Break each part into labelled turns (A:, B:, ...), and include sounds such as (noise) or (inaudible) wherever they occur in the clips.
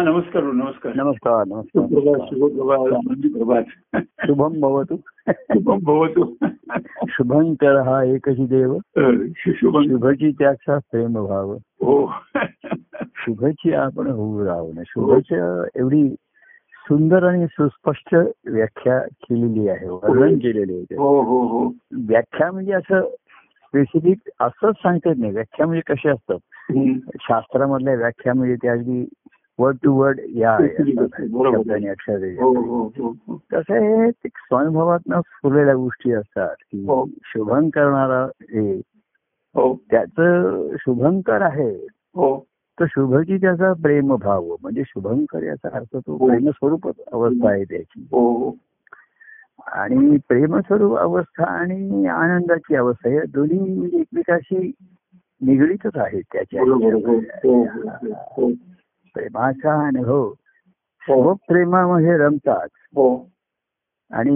A: हा नमस्कार हो, नमस्कार.
B: नमस्कार नमस्कार. शुभम भवतु.
A: शुभम भवतु.
B: शुभंकर हा एकही देव. शुभची त्याचा प्रेम भाव.
A: हो.
B: शुभची आपण होऊ राहू नये. शुभच एवढी सुंदर आणि सुस्पष्ट व्याख्या केलेली आहे वर्णन केलेले आहे.
A: हो हो हो.
B: व्याख्या म्हणजे असं स्पेसिफिक असंच सांगतात नाही. व्याख्या म्हणजे कसे असतात. शास्त्रामधल्या व्याख्या म्हणजे ते अगदी वर्ड टू वर्ड या अक्षरे
A: हो हो हो हो.
B: कसं आहे ते स्वानुभवातनं फुरलेल्या गोष्टी असतात की
A: हो.
B: शुभं करणारा हे
A: हो.
B: त्याचं शुभंकर आहे.
A: हो.
B: तर शुभची त्याचा प्रेमभाव म्हणजे शुभंकर याचा अर्थ तो
A: हो.
B: प्रेमस्वरूप अवस्था आहे त्याची.
A: हो. हो
B: आणि प्रेमस्वरूप अवस्था आणि आनंदाची अवस्था या दोन्ही म्हणजे एकमेकाशी निगडीतच आहेत त्याच्या
A: हो हो हो हो
B: प्रेमाचा अनुभव
A: हो
B: प्रेमामध्ये रमतात.
A: हो.
B: आणि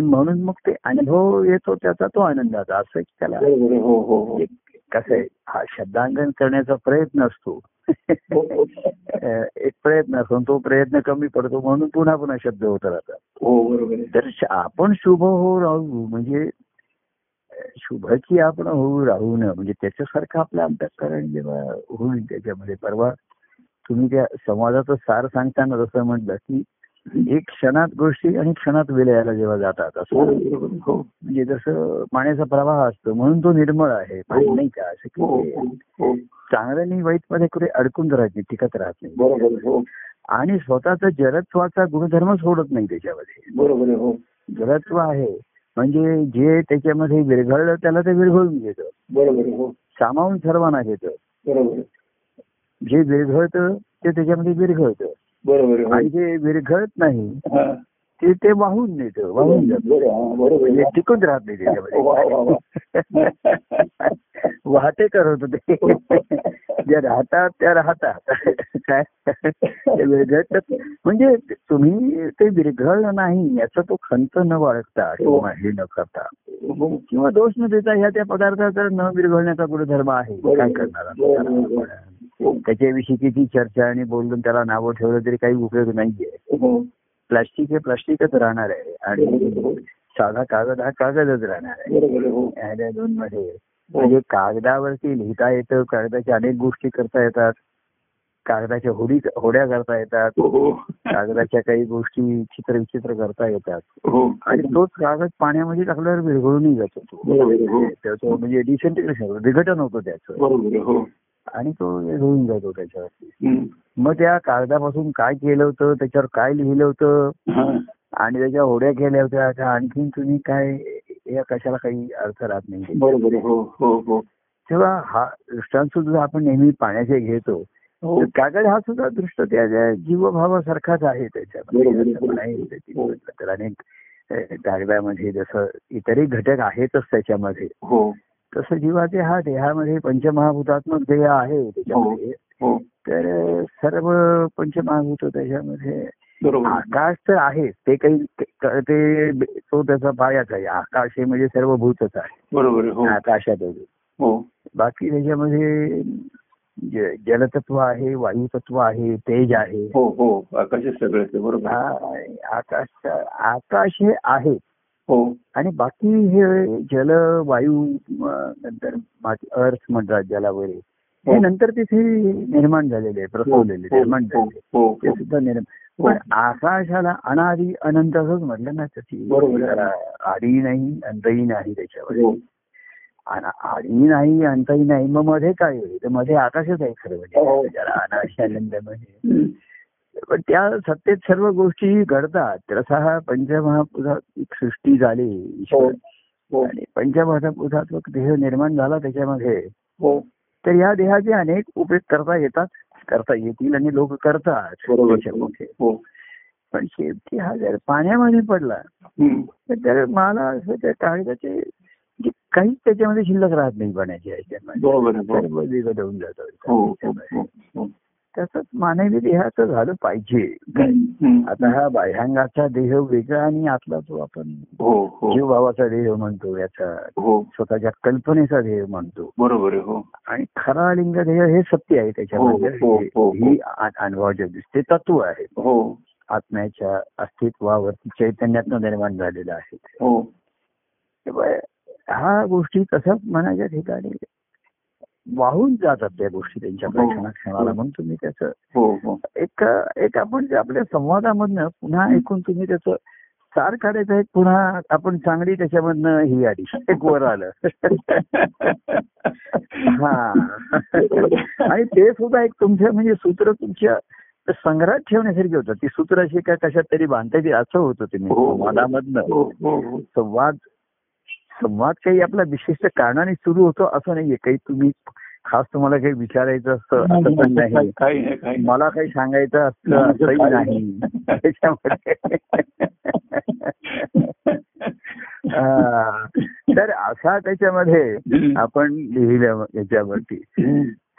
B: म्हणून मग ते अनुभव येतो त्याचा तो आनंदाचा. असं त्याला.
A: हो हो हो.
B: कसं आहे हा शब्दांकन करण्याचा प्रयत्न असतो. एक प्रयत्न असतो तो प्रयत्न कमी पडतो म्हणून पुन्हा पुन्हा शब्द होत राहतात
A: हो.
B: तर आपण शुभ हो राहू म्हणजे अ, शुभची आपण होऊ राहू नये म्हणजे त्याच्यासारखं आपलं अंतःकरण जेव्हा होईल त्याच्यामध्ये परवा तुम्ही त्या संवादाचं सार सांगताना जसं म्हटलं की एक क्षणात गोष्टी आणि क्षणात विलयाला जेव्हा जातात
A: हो
B: असं
A: आहे. हो
B: म्हणजे जसं पाण्याचा प्रवाह असतो म्हणून तो निर्मळ आहे पाणी नाही का असं
A: हो
B: की
A: हो हो
B: चांगलं आणि वाईटमध्ये कुठे अडकून राहत नाही टिकत राहत नाही.
A: हो
B: आणि स्वतःचा जलत्वाचा गुणधर्म सोडत नाही त्याच्यामध्ये
A: बरोबर. हो
B: जलत्व आहे म्हणजे जे त्याच्यामध्ये विरघळलं त्याला ते विरघळून घेतं.
A: हो
B: सामावून सर्वांना घेतं. जे विरघळतं ते त्याच्यामध्ये विरघळतं
A: बरोबर.
B: आणि
A: हो.
B: जे विरघळत नाही
A: हा.
B: ते ते वाहून नेतं वाहून.
A: हा,
B: म्हणजे. टिकून राहत नाही त्याच्यामध्ये वाहते करत होते ज्या राहतात त्या राहतात काय ते विरघळतात म्हणजे तुम्ही ते विरघळलं नाही याचा तो खंत न बाळगता किंवा हे न करता
A: हो.
B: किंवा दोष न देता ह्या त्या पदार्थाचा न विरघळण्याचा गुणधर्म आहे काय करणार
A: हो.
B: त्याच्याविषयी किती चर्चा आणि बोलून त्याला नावं ठेवलं तरी काही उपयोग नाहीये
A: हो.
B: प्लास्टिक हे प्लास्टिकच राहणार आहे आणि साधा कागद हा कागदच राहणार आहे.
A: हो.
B: दोन मध्ये म्हणजे कागदावरती लिहिता येतं कागदाच्या अनेक गोष्टी करता येतात कागदाच्या होडी होड्या करता येतात
A: हो.
B: कागदाच्या काही गोष्टी चित्र विचित्र करता येतात
A: हो.
B: आणि तोच कागद पाण्यामध्ये टाकल्यावर विरघळूनही जातो तो.
A: हो.
B: त्याचं म्हणजे डिसेंटिग्रेशन विघटन होतं त्याचं.
A: हो.
B: आणि तो होऊन जातो त्याच्यावरती. मग त्या कागदापासून काय केलं होतं त्याच्यावर काय लिहिलं होतं
A: हा.
B: आणि त्याच्या होड्या केल्या होत्या त्या आणखीन तुम्ही काय या कशाला काही अर्थ राहत नाही
A: बरोबर. हो. हो. हो.
B: तेव्हा हा दृष्टांत सुद्धा आपण नेहमी पाण्याचे घेतो
A: हो.
B: कागद हा सुद्धा दृष्ट त्या जीवभावासारखाच आहे त्याच्यामध्ये तर अनेक कागदामध्ये जसं इतरही घटक आहेतच त्याच्यामध्ये
A: हो.
B: तसं जीवाचे हा देहामध्ये पंचमहाभूतात्मक देह आहे त्याच्यामध्ये
A: हो.
B: तर अ, सर्व पंचमहाभूत त्याच्यामध्ये. आकाश तर आहे ते काही ते तो त्याचा पायाच आहे आकाश हे म्हणजे सर्व भूतच आहे
A: बरोबर. हो.
B: आकाशातच
A: हो.
B: बाकी त्याच्यामध्ये जलतत्व आहे वायुतत्व आहे तेज आहे
A: हो. हो. आकाशात सगळं. बरोबर.
B: हा, आकाश आकाश हे आहे
A: हो.
B: आणि बाकी हे जल वायू नंतर माती अर्थ म्हणतात जलावर हे
A: हो.
B: नंतर तिथे निर्माण झालेले प्रसवलेले
A: हो.
B: निर्माण
A: हो.
B: झालेले
A: हो.
B: ते
A: हो.
B: सुद्धा निर्माण पण आकाशाला अनादी अनंत असंच म्हटलं ना त्याची आधी नाही अंतही नाही त्याच्यावर
A: हो.
B: आधी नाही अंतही नाही मग मध्ये काय होईल तर मध्ये आकाशच आहे खरं
A: हो.
B: म्हणजे ज्याला अनाशी आनंद म्हणजे. पण त्या सत्तेत सर्व गोष्टी घडतात तसा हा पंचमहाभूतात एक सृष्टी झाली
A: हो.
B: ईश्वर
A: हो.
B: आणि पंचमहाभूतात्मक देह निर्माण झाला त्याच्यामध्ये
A: हो.
B: तर या देहाचे अनेक उपयोग करता येतात करता येतील आणि लोक करतात
A: हो.
B: पण शेवटी हा जर पाण्यामध्ये पडला. तर मला असं त्या कागदाचे म्हणजे काहीच त्याच्यामध्ये शिल्लक राहत नाही पाण्याच्या ह्याच्यामध्ये. सर्व विघट होऊन. तसंच मानवी देहाचं झालं पाहिजे. आता हा बाह्यांगाचा देह वेगळा आणि आतला जो आपण
A: हो हो.
B: जीव भावाचा देह म्हणतो याचा
A: हो.
B: स्वतःच्या कल्पनेचा देह म्हणतो.
A: बरोबर हो.
B: आणि खरा लिंग देह हे सत्य आहे त्याच्यामध्ये.
A: हो, हो, हो, हो.
B: ही. आ- अनुभवाचे दिसते तत्व आहे.
A: हो.
B: आत्म्याच्या अस्तित्वावरती चैतन्यातनं निर्माण झालेलं आहे.
A: हो
B: गोष्टी तसंच मनाच्या ठिकाणी वाहून जातात त्या गोष्टी त्यांच्या
A: हो.
B: क्षणाला म्हणून तुम्ही त्याचं
A: हो हो.
B: एक एक आपण जे आपल्या संवादामधनं पुन्हा ऐकून तुम्ही त्याचं सार काढायचं आहे पुन्हा आपण चांगली त्याच्यामधनं ही आली? एक वर आलं. हा. आणि ते सुद्धा एक तुमच्या म्हणजे सूत्र तुमच्या संग्रहात ठेवण्यासारखी होतं. ती सूत्र अशी काय कशात तरी बांधायची असं होतं तुम्ही
A: हो.
B: संवादामधनं.
A: हो हो हो.
B: संवाद संवाद काही आपला विशिष्ट कारणाने सुरू होतो असं नाहीये. काही तुम्ही खास तुम्हाला काही विचारायचं असतं असं पण नाही. मला काही सांगायचं असतं असंही नाही. त्याच्यामध्ये (laughs) हा. तर असा त्याच्यामध्ये आपण लिहिलं याच्यावरती.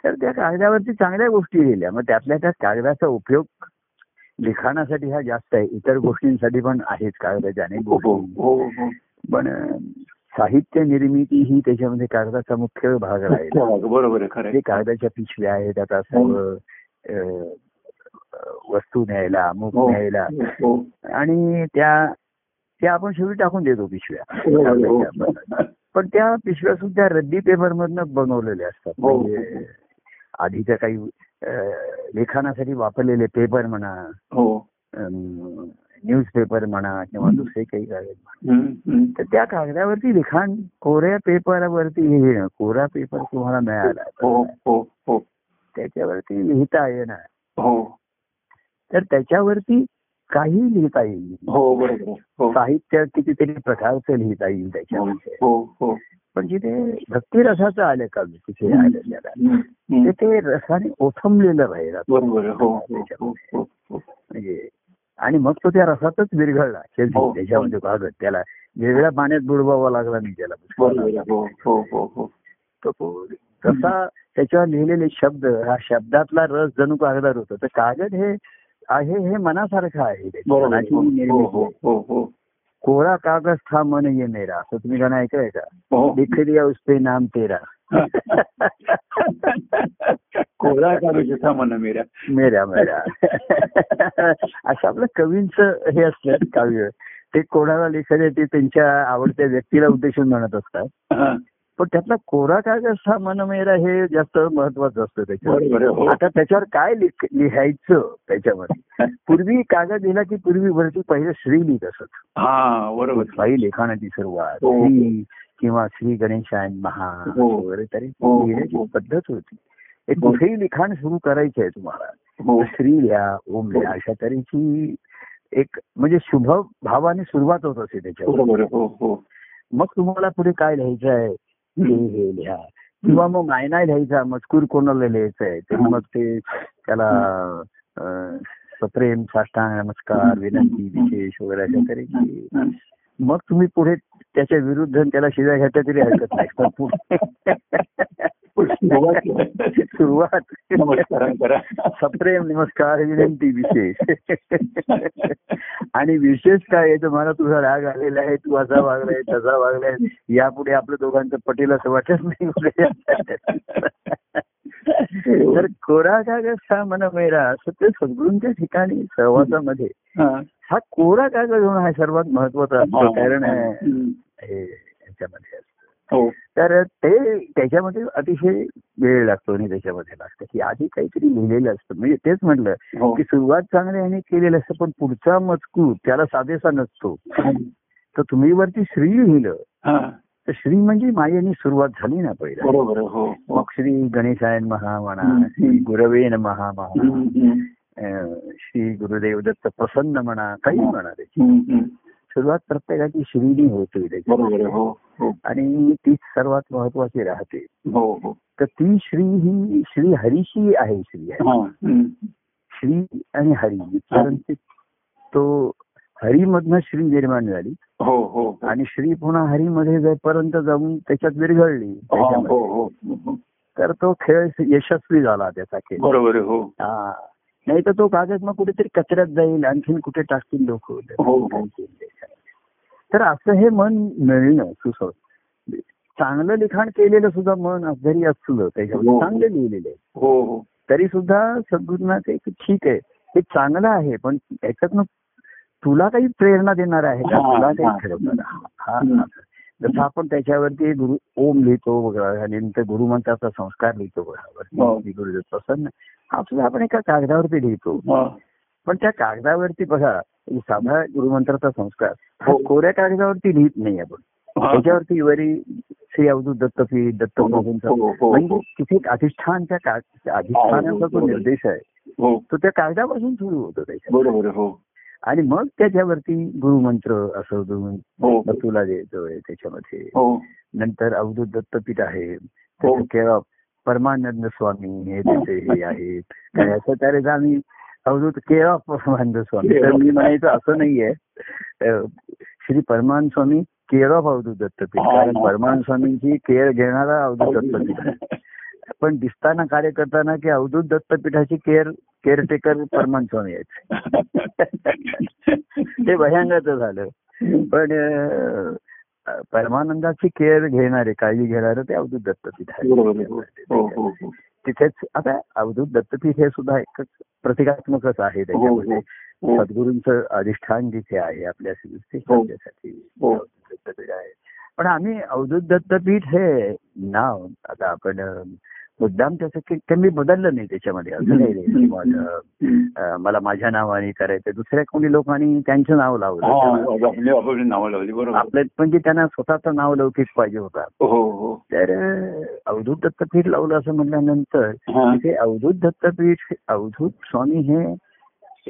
B: तर त्या कागदावरती चांगल्या गोष्टी लिहिल्या. मग त्यातल्या त्या कागदाचा उपयोग लिखाणासाठी हा जास्त आहे. इतर गोष्टींसाठी पण आहेच कागदाच्या अनेक
A: हो हो
B: गोष्टी.
A: हो.
B: पण साहित्य निर्मिती ही त्याच्यामध्ये कागदाचा मुख्य भाग राहील.
A: बरोबर आहे
B: जे कागदाच्या पिशव्या आहेत आता सर्व अं, वस्तू न्यायला अमुक
A: हो.
B: न्यायला.
A: हो.
B: आणि त्या त्या आपण शेवटी टाकून देतो पिशव्या. पण त्या पिशव्या सुद्धा रद्दी पेपर मधनं बनवलेल्या असतात.
A: हो.
B: म्हणजे आधीच्या काही लेखनासाठी वापरलेले पेपर म्हणा
A: हो.
B: न्यूजपेपर म्हणा किंवा दुसरे काही कागद म्हणा. तर त्या कागदावरती लिखाण कोऱ्या पेपरवरती लिहिणं कोरा पेपर तुम्हाला मिळाला
A: हो हो हो.
B: त्याच्यावरती लिहिता येणार.
A: हो.
B: तर त्याच्यावरती काही लिहिता येईल. साहित्य कितीतरी प्रकारचं लिहिता येईल त्याच्यामध्ये.
A: हो हो
B: पण जिथे भक्तिरसाचं आलं कवी तिथे
A: हम्म.
B: ते रसाने ओथंबलेलं राहील. म्हणजे आणि मग तो त्या रसातच विरघळला. शेवटी
A: हो.
B: त्याच्यामध्ये कागद त्याला वेगळ्या पाण्यात बुडवावा लागला नाही त्याला.
A: हो हो हो हो.
B: तसा त्याच्यावर लिहिलेले शब्द हा शब्दातला रस जणू कागदार होतो. तर कागद हे आहे हे मनासारखं आहे.
A: हो हो. हो हो.
B: कोरा कागज था मन ये मेरा असं तुम्ही गाणं ऐकलंय का?
A: हो.
B: लिख दिया उस पे नाम तेरा.
A: कोरा कागज था मन मेरा
B: मेरा मेरा असं आपलं कवींचं हे असतं काव्य. ते कोणाला लिखायचे ते त्यांच्या आवडत्या व्यक्तीला उद्देशून म्हणत असतात. पण त्यातला कोरा कागज हा मन मेरा हे जास्त महत्वाचं असतं त्याच्यावर.
A: हो.
B: आता त्याच्यावर काय लिख- लिहायचं त्याच्यामध्ये? पूर्वी कागद लिहिला की पूर्वी वरती पहिले श्री लिहित असत.
A: हा बरोबर.
B: कुठलाही लेखनाची सुरुवात
A: हो.
B: किंवा श्री गणेशायन महा
A: हो.
B: वगैरे तरी
A: हो.
B: लिहिण्याची पद्धत होती. एक कुठेही लिखाण सुरू करायचं आहे तुम्हाला
A: हो.
B: श्री लिहा ओम लिहा अशा तऱ्हेची एक म्हणजे शुभ भावाने सुरुवात होत असे त्याच्यावर.
A: हो हो.
B: मग तुम्हाला पुढे काय लिहायचं आहे? हे हे लिहा. किंवा मग मायना लिहायचा मजकूर कोणाला लिहायचा आहे? तर मग ते त्याला सप्रेम साष्टांग नमस्कार विनंती विशेष वगैरे अशा तऱ्हेची मग तुम्ही पुढे त्याच्या विरुद्ध त्याला शिव्या घ्यायच्या तरी हरकत नाही. सुरुवात सप्रेम नमस्कार विनंती विशेष. आणि विशेष काय आहे तर मला तुझा राग आलेला आहे तू असा वागलाय तसा वागलाय यापुढे आपलं दोघांचं पटेल असं वाटत नाही. तर कोरा कागद हा मन मेरा असं ते सद्गुरूंच्या ठिकाणी सहवासामध्ये
A: हा.
B: हा कोरा कागद होणं हा सर्वात महत्त्वाचा असतो कारण
A: हम्म.
B: हे याच्यामध्ये असतं.
A: हो.
B: तर ते त्याच्यामध्ये अतिशय वेळ लागतो आणि त्याच्यामध्ये लागतं. की आधी काहीतरी लिहिलेलं असतं. म्हणजे तेच म्हटलं
A: हो.
B: की सुरुवात चांगली आणि केलेलं असतं पण पुढचा मजकूर त्याला साधेसा नसतो. तर तुम्ही वरती श्री लिहिलं.
A: हा.
B: तर श्री म्हणजे मायेनी सुरुवात झाली ना पहिला.
A: हो हो.
B: मग श्री गणेशायन महा म्हणा. श्री गुरवे महा म्हणा. श्री गुरुदेव दत्त प्रसन्न म्हणा काही म्हणा त्याची. सुरुवात प्रत्येकाची श्रीनी होते त्याची.
A: हो हो.
B: आणि तीच सर्वात महत्वाची राहते.
A: हो हो.
B: तर ती श्री ही श्री हरीशी आहे श्री
A: हा. हम्म.
B: श्री आणि हरी. कारण ते- हरीमधनं श्री निर्माण झाली.
A: हो हो
B: आणि श्री पुन्हा हरीमध्ये जाईपर्यंत जाऊन त्याच्यात विरघळली
A: हो. हो हो.
B: तर तो खेळ यशस्वी झाला त्याचा खेळ.
A: बरोबर हो.
B: हा. नाही तर तो कागद मग कुठेतरी कचऱ्यात जाईल आणखीन कुठे टाकतील लोक
A: हो, हो.
B: तर असं हे मन मिळणं सुसव चांगलं लिखाण केलेलं सुद्धा मन जरी असलं त्याच्यामध्ये
A: हो.
B: चांगलं लिहिलेलं आहे. तरी सुद्धा सद्गुरूंना ते ठीक आहे. हे चांगलं आहे पण याच्यातनं तुला काही प्रेरणा देणार आहे का?
A: हा,
B: तुला. काही ठरवणार हा. जसं आपण त्याच्यावरती गुरु ओम लिहितो बघा आणि नंतर गुरुमंत्राचा संस्कार लिहितो बघा. गुरुदेव प्रसन्न. हा सुद्धा आपण एका कागदावरती लिहितो. पण त्या कागदावरती बघा साधा गुरुमंत्राचा संस्कार. हा. कोऱ्या कागदावरती लिहित नाही आपण. त्याच्यावरती वरी श्री अवधूत दत्तपीठ दत्तप्रभूंचा
A: हो, हो,
B: म्हणजे. तिथे एक अधिष्ठानच्या का- अधिष्ठानाचा जो. निर्देश आहे तो त्या कागदापासून सुरू होतो
A: हो.
B: आणि मग त्याच्यावरती गुरुमंत्र असं तुला द्यायचोय त्याच्यामध्ये. नंतर अवधूत दत्तपीठ आहे. केळप परमानंद स्वामी हे त्याचे हे आहेत. काय असं त्यावेळेस आम्ही अवधूत केळप परमानंद स्वामी. तर मी म्हणायचं असं नाहीये. श्री परमानंद स्वामी केळप अवधूत दत्तपीठ. कारण. परमानंद स्वामींची केअर घेणारा अवधूत दत्तपीठ आहे. पण दिसताना कार्य करताना की अवधूत दत्तपीठाची केअर केअरटेकर परमान स्वामी आहेत. (laughs) ते भयंगाचं झालं. पण परमानंदाची केअर घेणारे काळजी घेणारं ते अवधूत दत्तपीठ
A: आहे. हो हो हो
B: तिथेच आता अवधूत दत्तपीठ हे सुद्धा एकच प्रतिकात्मकच आहे त्याच्यामध्ये. सद्गुरूंचं अधिष्ठान जिथे आहे आपल्या. अवधूत दत्तपीठ आहे. पण आम्ही अवधूत दत्तपीठ हे नाव आता आपण मुद्दाम त्याचं काही कमी बदललं नाही त्याच्यामध्ये. असं नाही मला माझ्या नावाने करायचं दुसऱ्या कोणी लोकांनी त्यांचं नाव लावलं.
A: हा आपली आपली नावं लावली बरोबर.
B: आपलं म्हणजे त्यांना स्वतःचं नाव लौकिक पाहिजे होता.
A: हो हो.
B: तर अवधूत दत्तपीठ लावलं असं म्हटल्यानंतर
A: हा.
B: तिथे अवधूत दत्तपीठ अवधूत स्वामी हे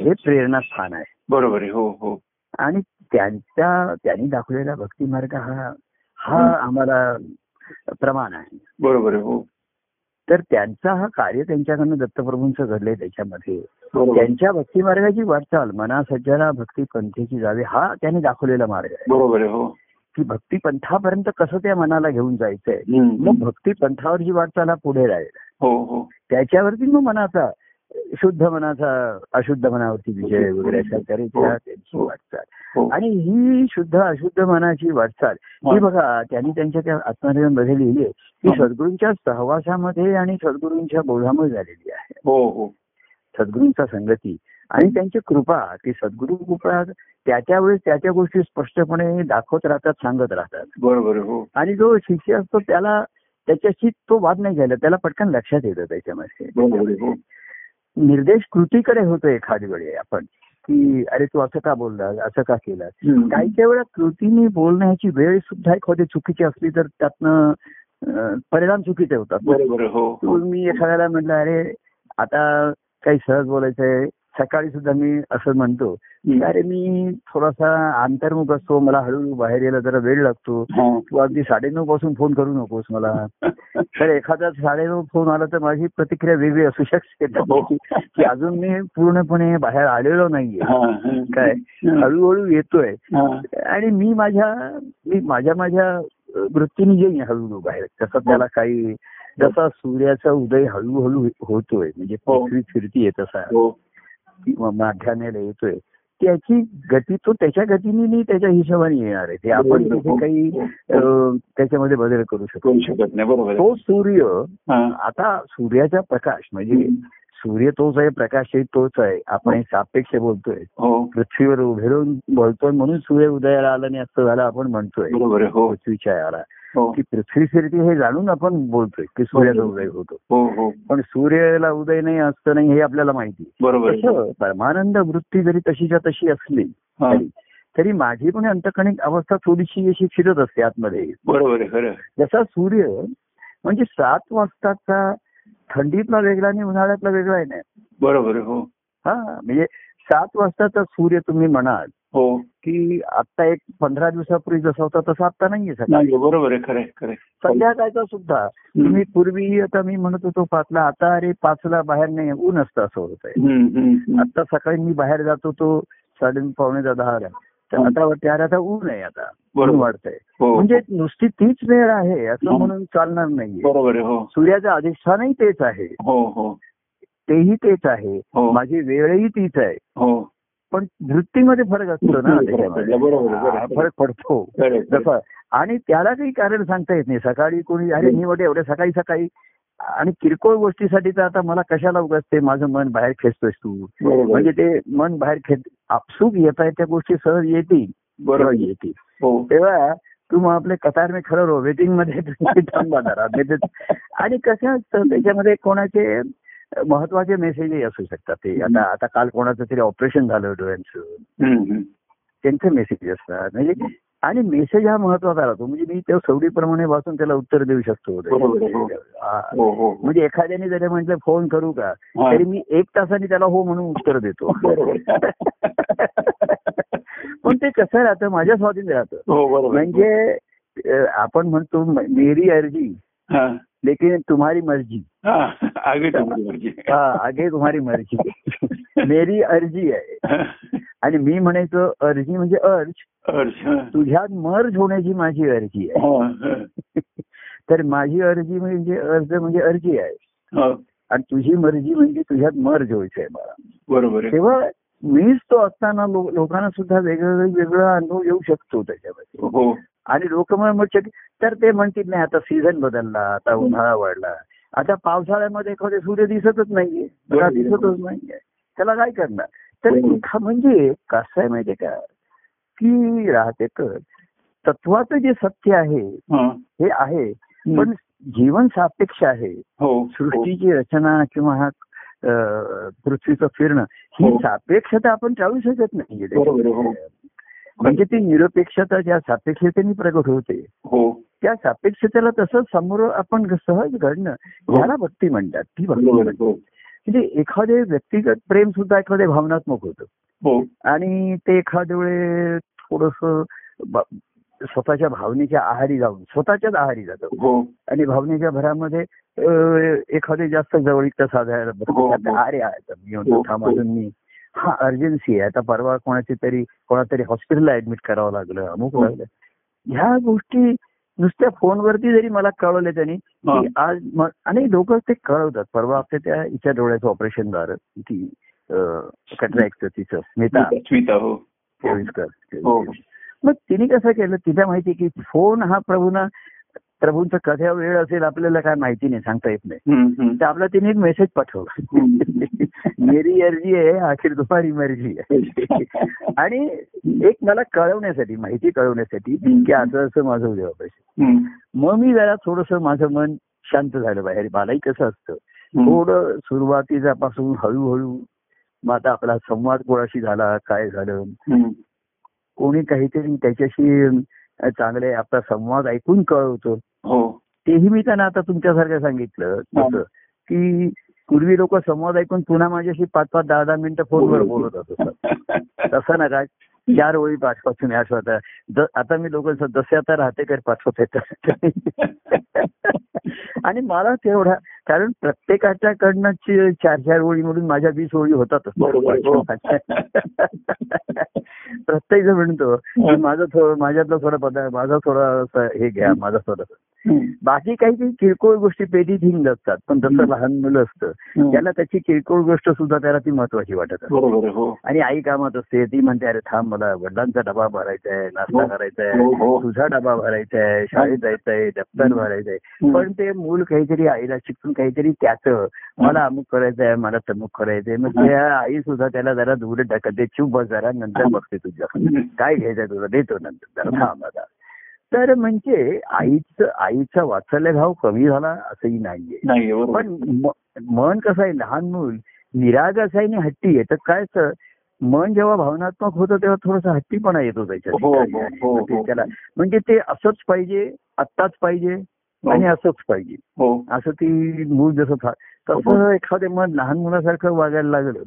B: हे प्रेरणास्थान आहे.
A: बरोबर आहे. हो हो.
B: आणि त्यांच्या त्यांनी दाखवलेला भक्ती मार्ग हा हा आम्हाला प्रमाण आहे.
A: बरोबर आहे. हो.
B: तर त्यांचा हा कार्य त्यांच्याकडनं दत्तप्रभूंचं घडलंय त्याच्यामध्ये. त्यांच्या भक्ती मार्गाची वाटचाल मना सज्जना भक्ती पंथेची जावे हा त्यांनी दाखवलेला मार्ग आहे.
A: बरोबर हो.
B: की भक्ती पंथापर्यंत कसं त्या मनाला घेऊन जायचंय. मग भक्ती पंथावर जी वाटचाल हा पुढे राहील.
A: हो हो.
B: त्याच्यावरती मग मनाचा शुद्ध मनाचा अशुद्ध मनावरती विजय वगैरे अशा तऱ्हेच्या त्यांची वाटचाल.
A: हो.
B: आणि ही शुद्ध अशुद्ध मनाची वाटचाल ही बघा त्यांनी त्यांच्या त्या आत्मनिर्भर लिहिली आहे की
A: हा.
B: सद्गुरूंच्या सहवासामध्ये आणि सद्गुरूंच्या बोधामध्ये झालेली आहे.
A: हो हो.
B: सद्गुरूंचा संगती आणि त्यांची कृपा ती सद्गुरू कृपा त्या त्या वेळेस त्या त्या गोष्टी स्पष्टपणे दाखवत राहतात सांगत राहतात.
A: बरोबर हो.
B: आणि जो शिष्य असतो त्याला त्याच्याशी तो वाद नाही घ्यायला त्याला पटकन लक्षात येतं त्याच्यामध्ये.
A: हो.
B: निर्देश कृतीकडे होतो एखादी वेळी आपण की अरे तू असं का बोलला असं का केलं. काही काही वेळा कृतीने बोलण्याची वेळ सुद्धा एखादी चुकीची असली तर त्यातनं परिणाम चुकीचे होतात.
A: हो हो.
B: मी एखाद्याला म्हटलं अरे आता काही सहज बोलायचंय सकाळी सुद्धा मी असं म्हणतो की अरे मी थोडासा अंतर्मुख असतो मला हळूहळू बाहेर यायला जरा वेळ लागतो
A: हा.
B: तू अगदी साडेनऊ पासून फोन करू नकोस मला (laughs) तर एखादा साडेनऊ फोन आला तर माझी प्रतिक्रिया वेगळी असू शकते
A: हो. (laughs)
B: की अजून मी पूर्णपणे बाहेर आलेलो नाहीये
A: हा, हा.
B: काय हळूहळू येतोय
A: हा.
B: आणि मी माझ्या मी माझ्या माझ्या वृत्तीने येईन हळूहळू बाहेर तसं त्याला काही जसा सूर्याचा उदय हळूहळू होतोय म्हणजे
A: हो.
B: पृथ्वी फिरतीये तसा
A: हो
B: किंवा माध्यान्याला येतोय त्याची गती तो त्याच्या गतीने नाही त्याच्या हिशोबाने येणार आहे. ते आपण. तिथे काही त्याच्यामध्ये बदल करू शकतो.
A: शकत नाही. बरोबर
B: तो सूर्य
A: हा.
B: आता सूर्याचा प्रकाश म्हणजे सूर्य तोच आहे प्रकाशही तोच आहे. आपण हे सापेक्ष बोलतोय.
A: हो.
B: पृथ्वीवर उभे राहून बोलतोय म्हणून सूर्य उदयाला आला नाही असं झालं आपण म्हणतोय.
A: हो.
B: पृथ्वीच्या याला की पृथ्वी फिरते हे जाणून आपण बोलतोय की सूर्याचा उदय होतो.
A: हो हो.
B: पण सूर्याला उदय नाही असतं नाही हे आपल्याला माहिती
A: बरोबर.
B: परमानंद वृत्ती जरी तशीच्या तशी असली
A: हा.
B: तरी माझी पण अंतकणिक अवस्था थोडीशी अशी फिरत असते आतमध्ये.
A: बरोबर
B: जसा सूर्य म्हणजे सात वाजताचा थंडीतला वेगळा आणि उन्हाळ्यातला वेगळा आहे नाही
A: बरोबर हो.
B: हा म्हणजे सात वाजताचा सूर्य तुम्ही म्हणाल
A: हो.
B: की आता एक पंधरा दिवसापूर्वी जसा होता तसा आता नाहीये सकाळी
A: नाही बरोबर आहे खरं.
B: संध्याकाळचा सुद्धा. तुम्ही पूर्वी आता मी म्हणत होतो पाचला आता अरे पाचला बाहेर नाही ऊन असतं असं होत आहे. आता सकाळी मी बाहेर जातो तो साडे पावणे दहाला तर आता अरे आता ऊन आहे आता. ऊन
A: बरोबर.
B: वाढतंय.
A: हो.
B: म्हणजे नुसती तीच वेळ आहे असं. म्हणून चालणार नाहीये.
A: बरोबर हो.
B: सूर्याचं अधिष्ठानही तेच आहे.
A: हो.
B: तेही तेच आहे.
A: हो.
B: माझी वेळही तीच आहे.
A: हो.
B: पण वृत्तीमध्ये फरक असतो ना
A: फरक
B: पडतो. जसं आणि त्याला काही कारण सांगता येत नाही. सकाळी कोणी अरे मी वाटे एवढ्या सकाळी सकाळी. आणि किरकोळ गोष्टीसाठी तर आता मला कशाला उगाच ते माझं मन बाहेर खेचतोस तू? म्हणजे. ते मन बाहेर खेच आपसूक येत आहे त्या गोष्टी सहज येतील.
A: बरोबर.
B: येतील.
A: हो.
B: तेव्हा तू मग आपले कतार मी खरं रो वेटिंगमध्ये (laughs) थांबा जरा. (laughs) आणि कसं असतं त्याच्यामध्ये कोणाचे महत्त्वाचे मेसेजही असू शकतात ते. आता आता काल कोणाचं तरी ऑपरेशन झालं डोळ्यांचं. त्यांचे मेसेज असतात. म्हणजे आणि मेसेज हा महत्त्वाचा राहतो. म्हणजे मी त्या सवडीप्रमाणे वाचून त्याला उत्तर देऊ शकतो.
A: हो.
B: हा.
A: हो.
B: म्हणजे एखाद्याने जरी म्हटलं फोन करू का. तरी मी एक तासाने त्याला हो म्हणून उत्तर देतो. (laughs) (laughs) पण ते कसं राहतं? माझ्या स्वाधीन राहतं. म्हणजे आपण म्हणतो मेरी अर्जी. लेकिन तुम्हारी मर्जी।
A: हा. आगे टाकली म्हणजे
B: हा आगे तुम्हारी मर्जी. मेरी अर्जी आहे. आणि मी म्हणायचो अर्जी म्हणजे अर्ज.
A: अर्ज.
B: तुझ्यात मर्ज होण्याची माझी अर्जी आहे.
A: हा.
B: तर माझी अर्जी म्हणजे अर्ज म्हणजे अर्जी आहे.
A: हा.
B: आणि तुझी मर्जी म्हणजे तुझ्यात मर्ज व्हायचंय मला.
A: बरोबर
B: तेव्हा मीच तो असताना लोकांना सुद्धा वेगळं वेगळा अनुभव येऊ शकतो त्याच्यामध्ये.
A: हो.
B: आणि लोक तर ते म्हणतील नाही आता सीझन बदलला आता उन्हाळा वाढला. आता पावसाळ्यामध्ये एखादे सूर्य दिसतच नाहीये. दिसतच नाहीये. त्याला काय करणार? तर. एखा- म्हणजे कसं आहे माहितीये का? की राहते तर तत्वाचं जे सत्य आहे
A: हा.
B: हे आहे. पण जीवन सापेक्ष आहे.
A: हो.
B: सृष्टीची रचना किंवा हा पृथ्वीचं फिरणं ही
A: हो.
B: सापेक्षता आपण टाळू शकत
A: आहे, हो.
B: म्हणजे ती निरपेक्षता ज्या सापेक्षतेने प्रगट होते
A: हो.
B: त्या सापेक्षतेला तसं समोर आपण सहज घडणं ह्याला भक्ती म्हणतात. ती भक्ती म्हणतात. म्हणजे एखादे व्यक्तिगत प्रेम सुद्धा एखादे भावनात्मक होतं. आणि ते एखाद्या वेळे थोडस स्वतःच्या भावनेच्या आहारी जाऊन स्वतःच्याच आहारी जातं.
A: हो.
B: आणि भावनेच्या भरामध्ये एखादे जास्त जवळीकता साधायला
A: हो, हो.
B: अरे मी
A: हो,
B: अर्जन्सी आहे. आता परवा कोणाची तरी कोणातरी हॉस्पिटलला ऍडमिट करावं लागलं अमुक. लागलं. ह्या गोष्टी नुसत्या फोनवरती जरी मला कळवले त्यांनी. की आज आणि लोक ते कळवतात. परवा आपल्या त्या हिच्या डोळ्याचं ऑपरेशन झालं. ती कट्रॅक्ट तिचं स्मिता.
A: स्मिता हो.
B: मग तिने कसं केलं? तिला माहिती की फोन हा प्रभूना प्रभूंचा कध्या वेळ असेल आपल्याला काय माहिती नाही सांगता येत नाही. तर आपला तिने एक मेसेज पाठवला. मेरी अर्जी आहे आखिर दुपारी मर्जी आहे. (laughs) आणि एक मला कळवण्यासाठी माहिती कळवण्यासाठी की असं असं माझं उद्या
A: हम्म,
B: मग मी जरा थोडस माझं मन शांत झालं बाहेर. मलाही कसं असतं. थोडं सुरुवातीपासून हळूहळू मग आता आपला संवाद कोणाशी झाला काय झालं. कोणी काहीतरी त्याच्याशी चांगले आपला संवाद ऐकून कळवतो.
A: हो.
B: तेही मी त्यांना आता तुमच्यासारखं सांगितलं. तसं की पूर्वी लोक संवाद ऐकून पुन्हा माझ्याशी पाच पाच दहा दहा मिनिटं फोनवर बोलत असत (laughs) तसं नका. चार ओळी पाच पासून या स्वतः आता मी लोक जसे आता राहते कर पाठवत येत आणि मला तेवढा कारण प्रत्येकाच्याकडनं चार चार ओळी म्हणून माझ्या वीस ओळी होतातच
A: बरोबर, हो. (laughs)
B: प्रत्येक जण म्हणतो की माझं थोडं माझ्यातलं थोडा पदार्थ माझा थोडा असं हे घ्या माझा थोडा. बाकी काही काही किरकोळ गोष्टी पेटी थिंग असतात पण जसं. लहान मुलं असतं. त्याला त्याची किरकोळ गोष्ट सुद्धा त्याला ती महत्वाची वाटत असते
A: हो
B: आणि आई कामात असते ती म्हणते अरे थांब मला वडिलांचा डबा भरायचा आहे नाश्ता
A: हो.
B: करायचा
A: हो,
B: आहे. तुझा डबा भरायचा आहे शाळेत जायचं आहे दप्तर. भरायचं आहे. पण ते मूल काहीतरी आईला शिकून काहीतरी त्याचं मला अमुक करायचं आहे मला तमुक करायचंय मग त्या आई सुद्धा त्याला जरा दूर ढकलते चूप बस जरा नंतर बघते तुझ्या. काय घ्यायचंय तुला देतो नंतर जरा थांब आता तर म्हणजे आईचं आईचा वात्सल्य भाव कमी झाला असंही नाहीये.
A: नाहीये बरोबर
B: पण मन कसं आहे लहान मूल निरागस आहे आणि हट्टी आहे. तर काय मन जेव्हा भावनात्मक होतं तेव्हा थोडासा हट्टीपणा येतो त्याच्या
A: हो, हो. हो, हो.
B: त्याला म्हणजे ते असंच पाहिजे आत्ताच पाहिजे
A: हो.
B: आणि असंच पाहिजे.
A: हो.
B: असं ती मूल जसं तसं एखादे मन लहान मुलासारखं वागायला लागलं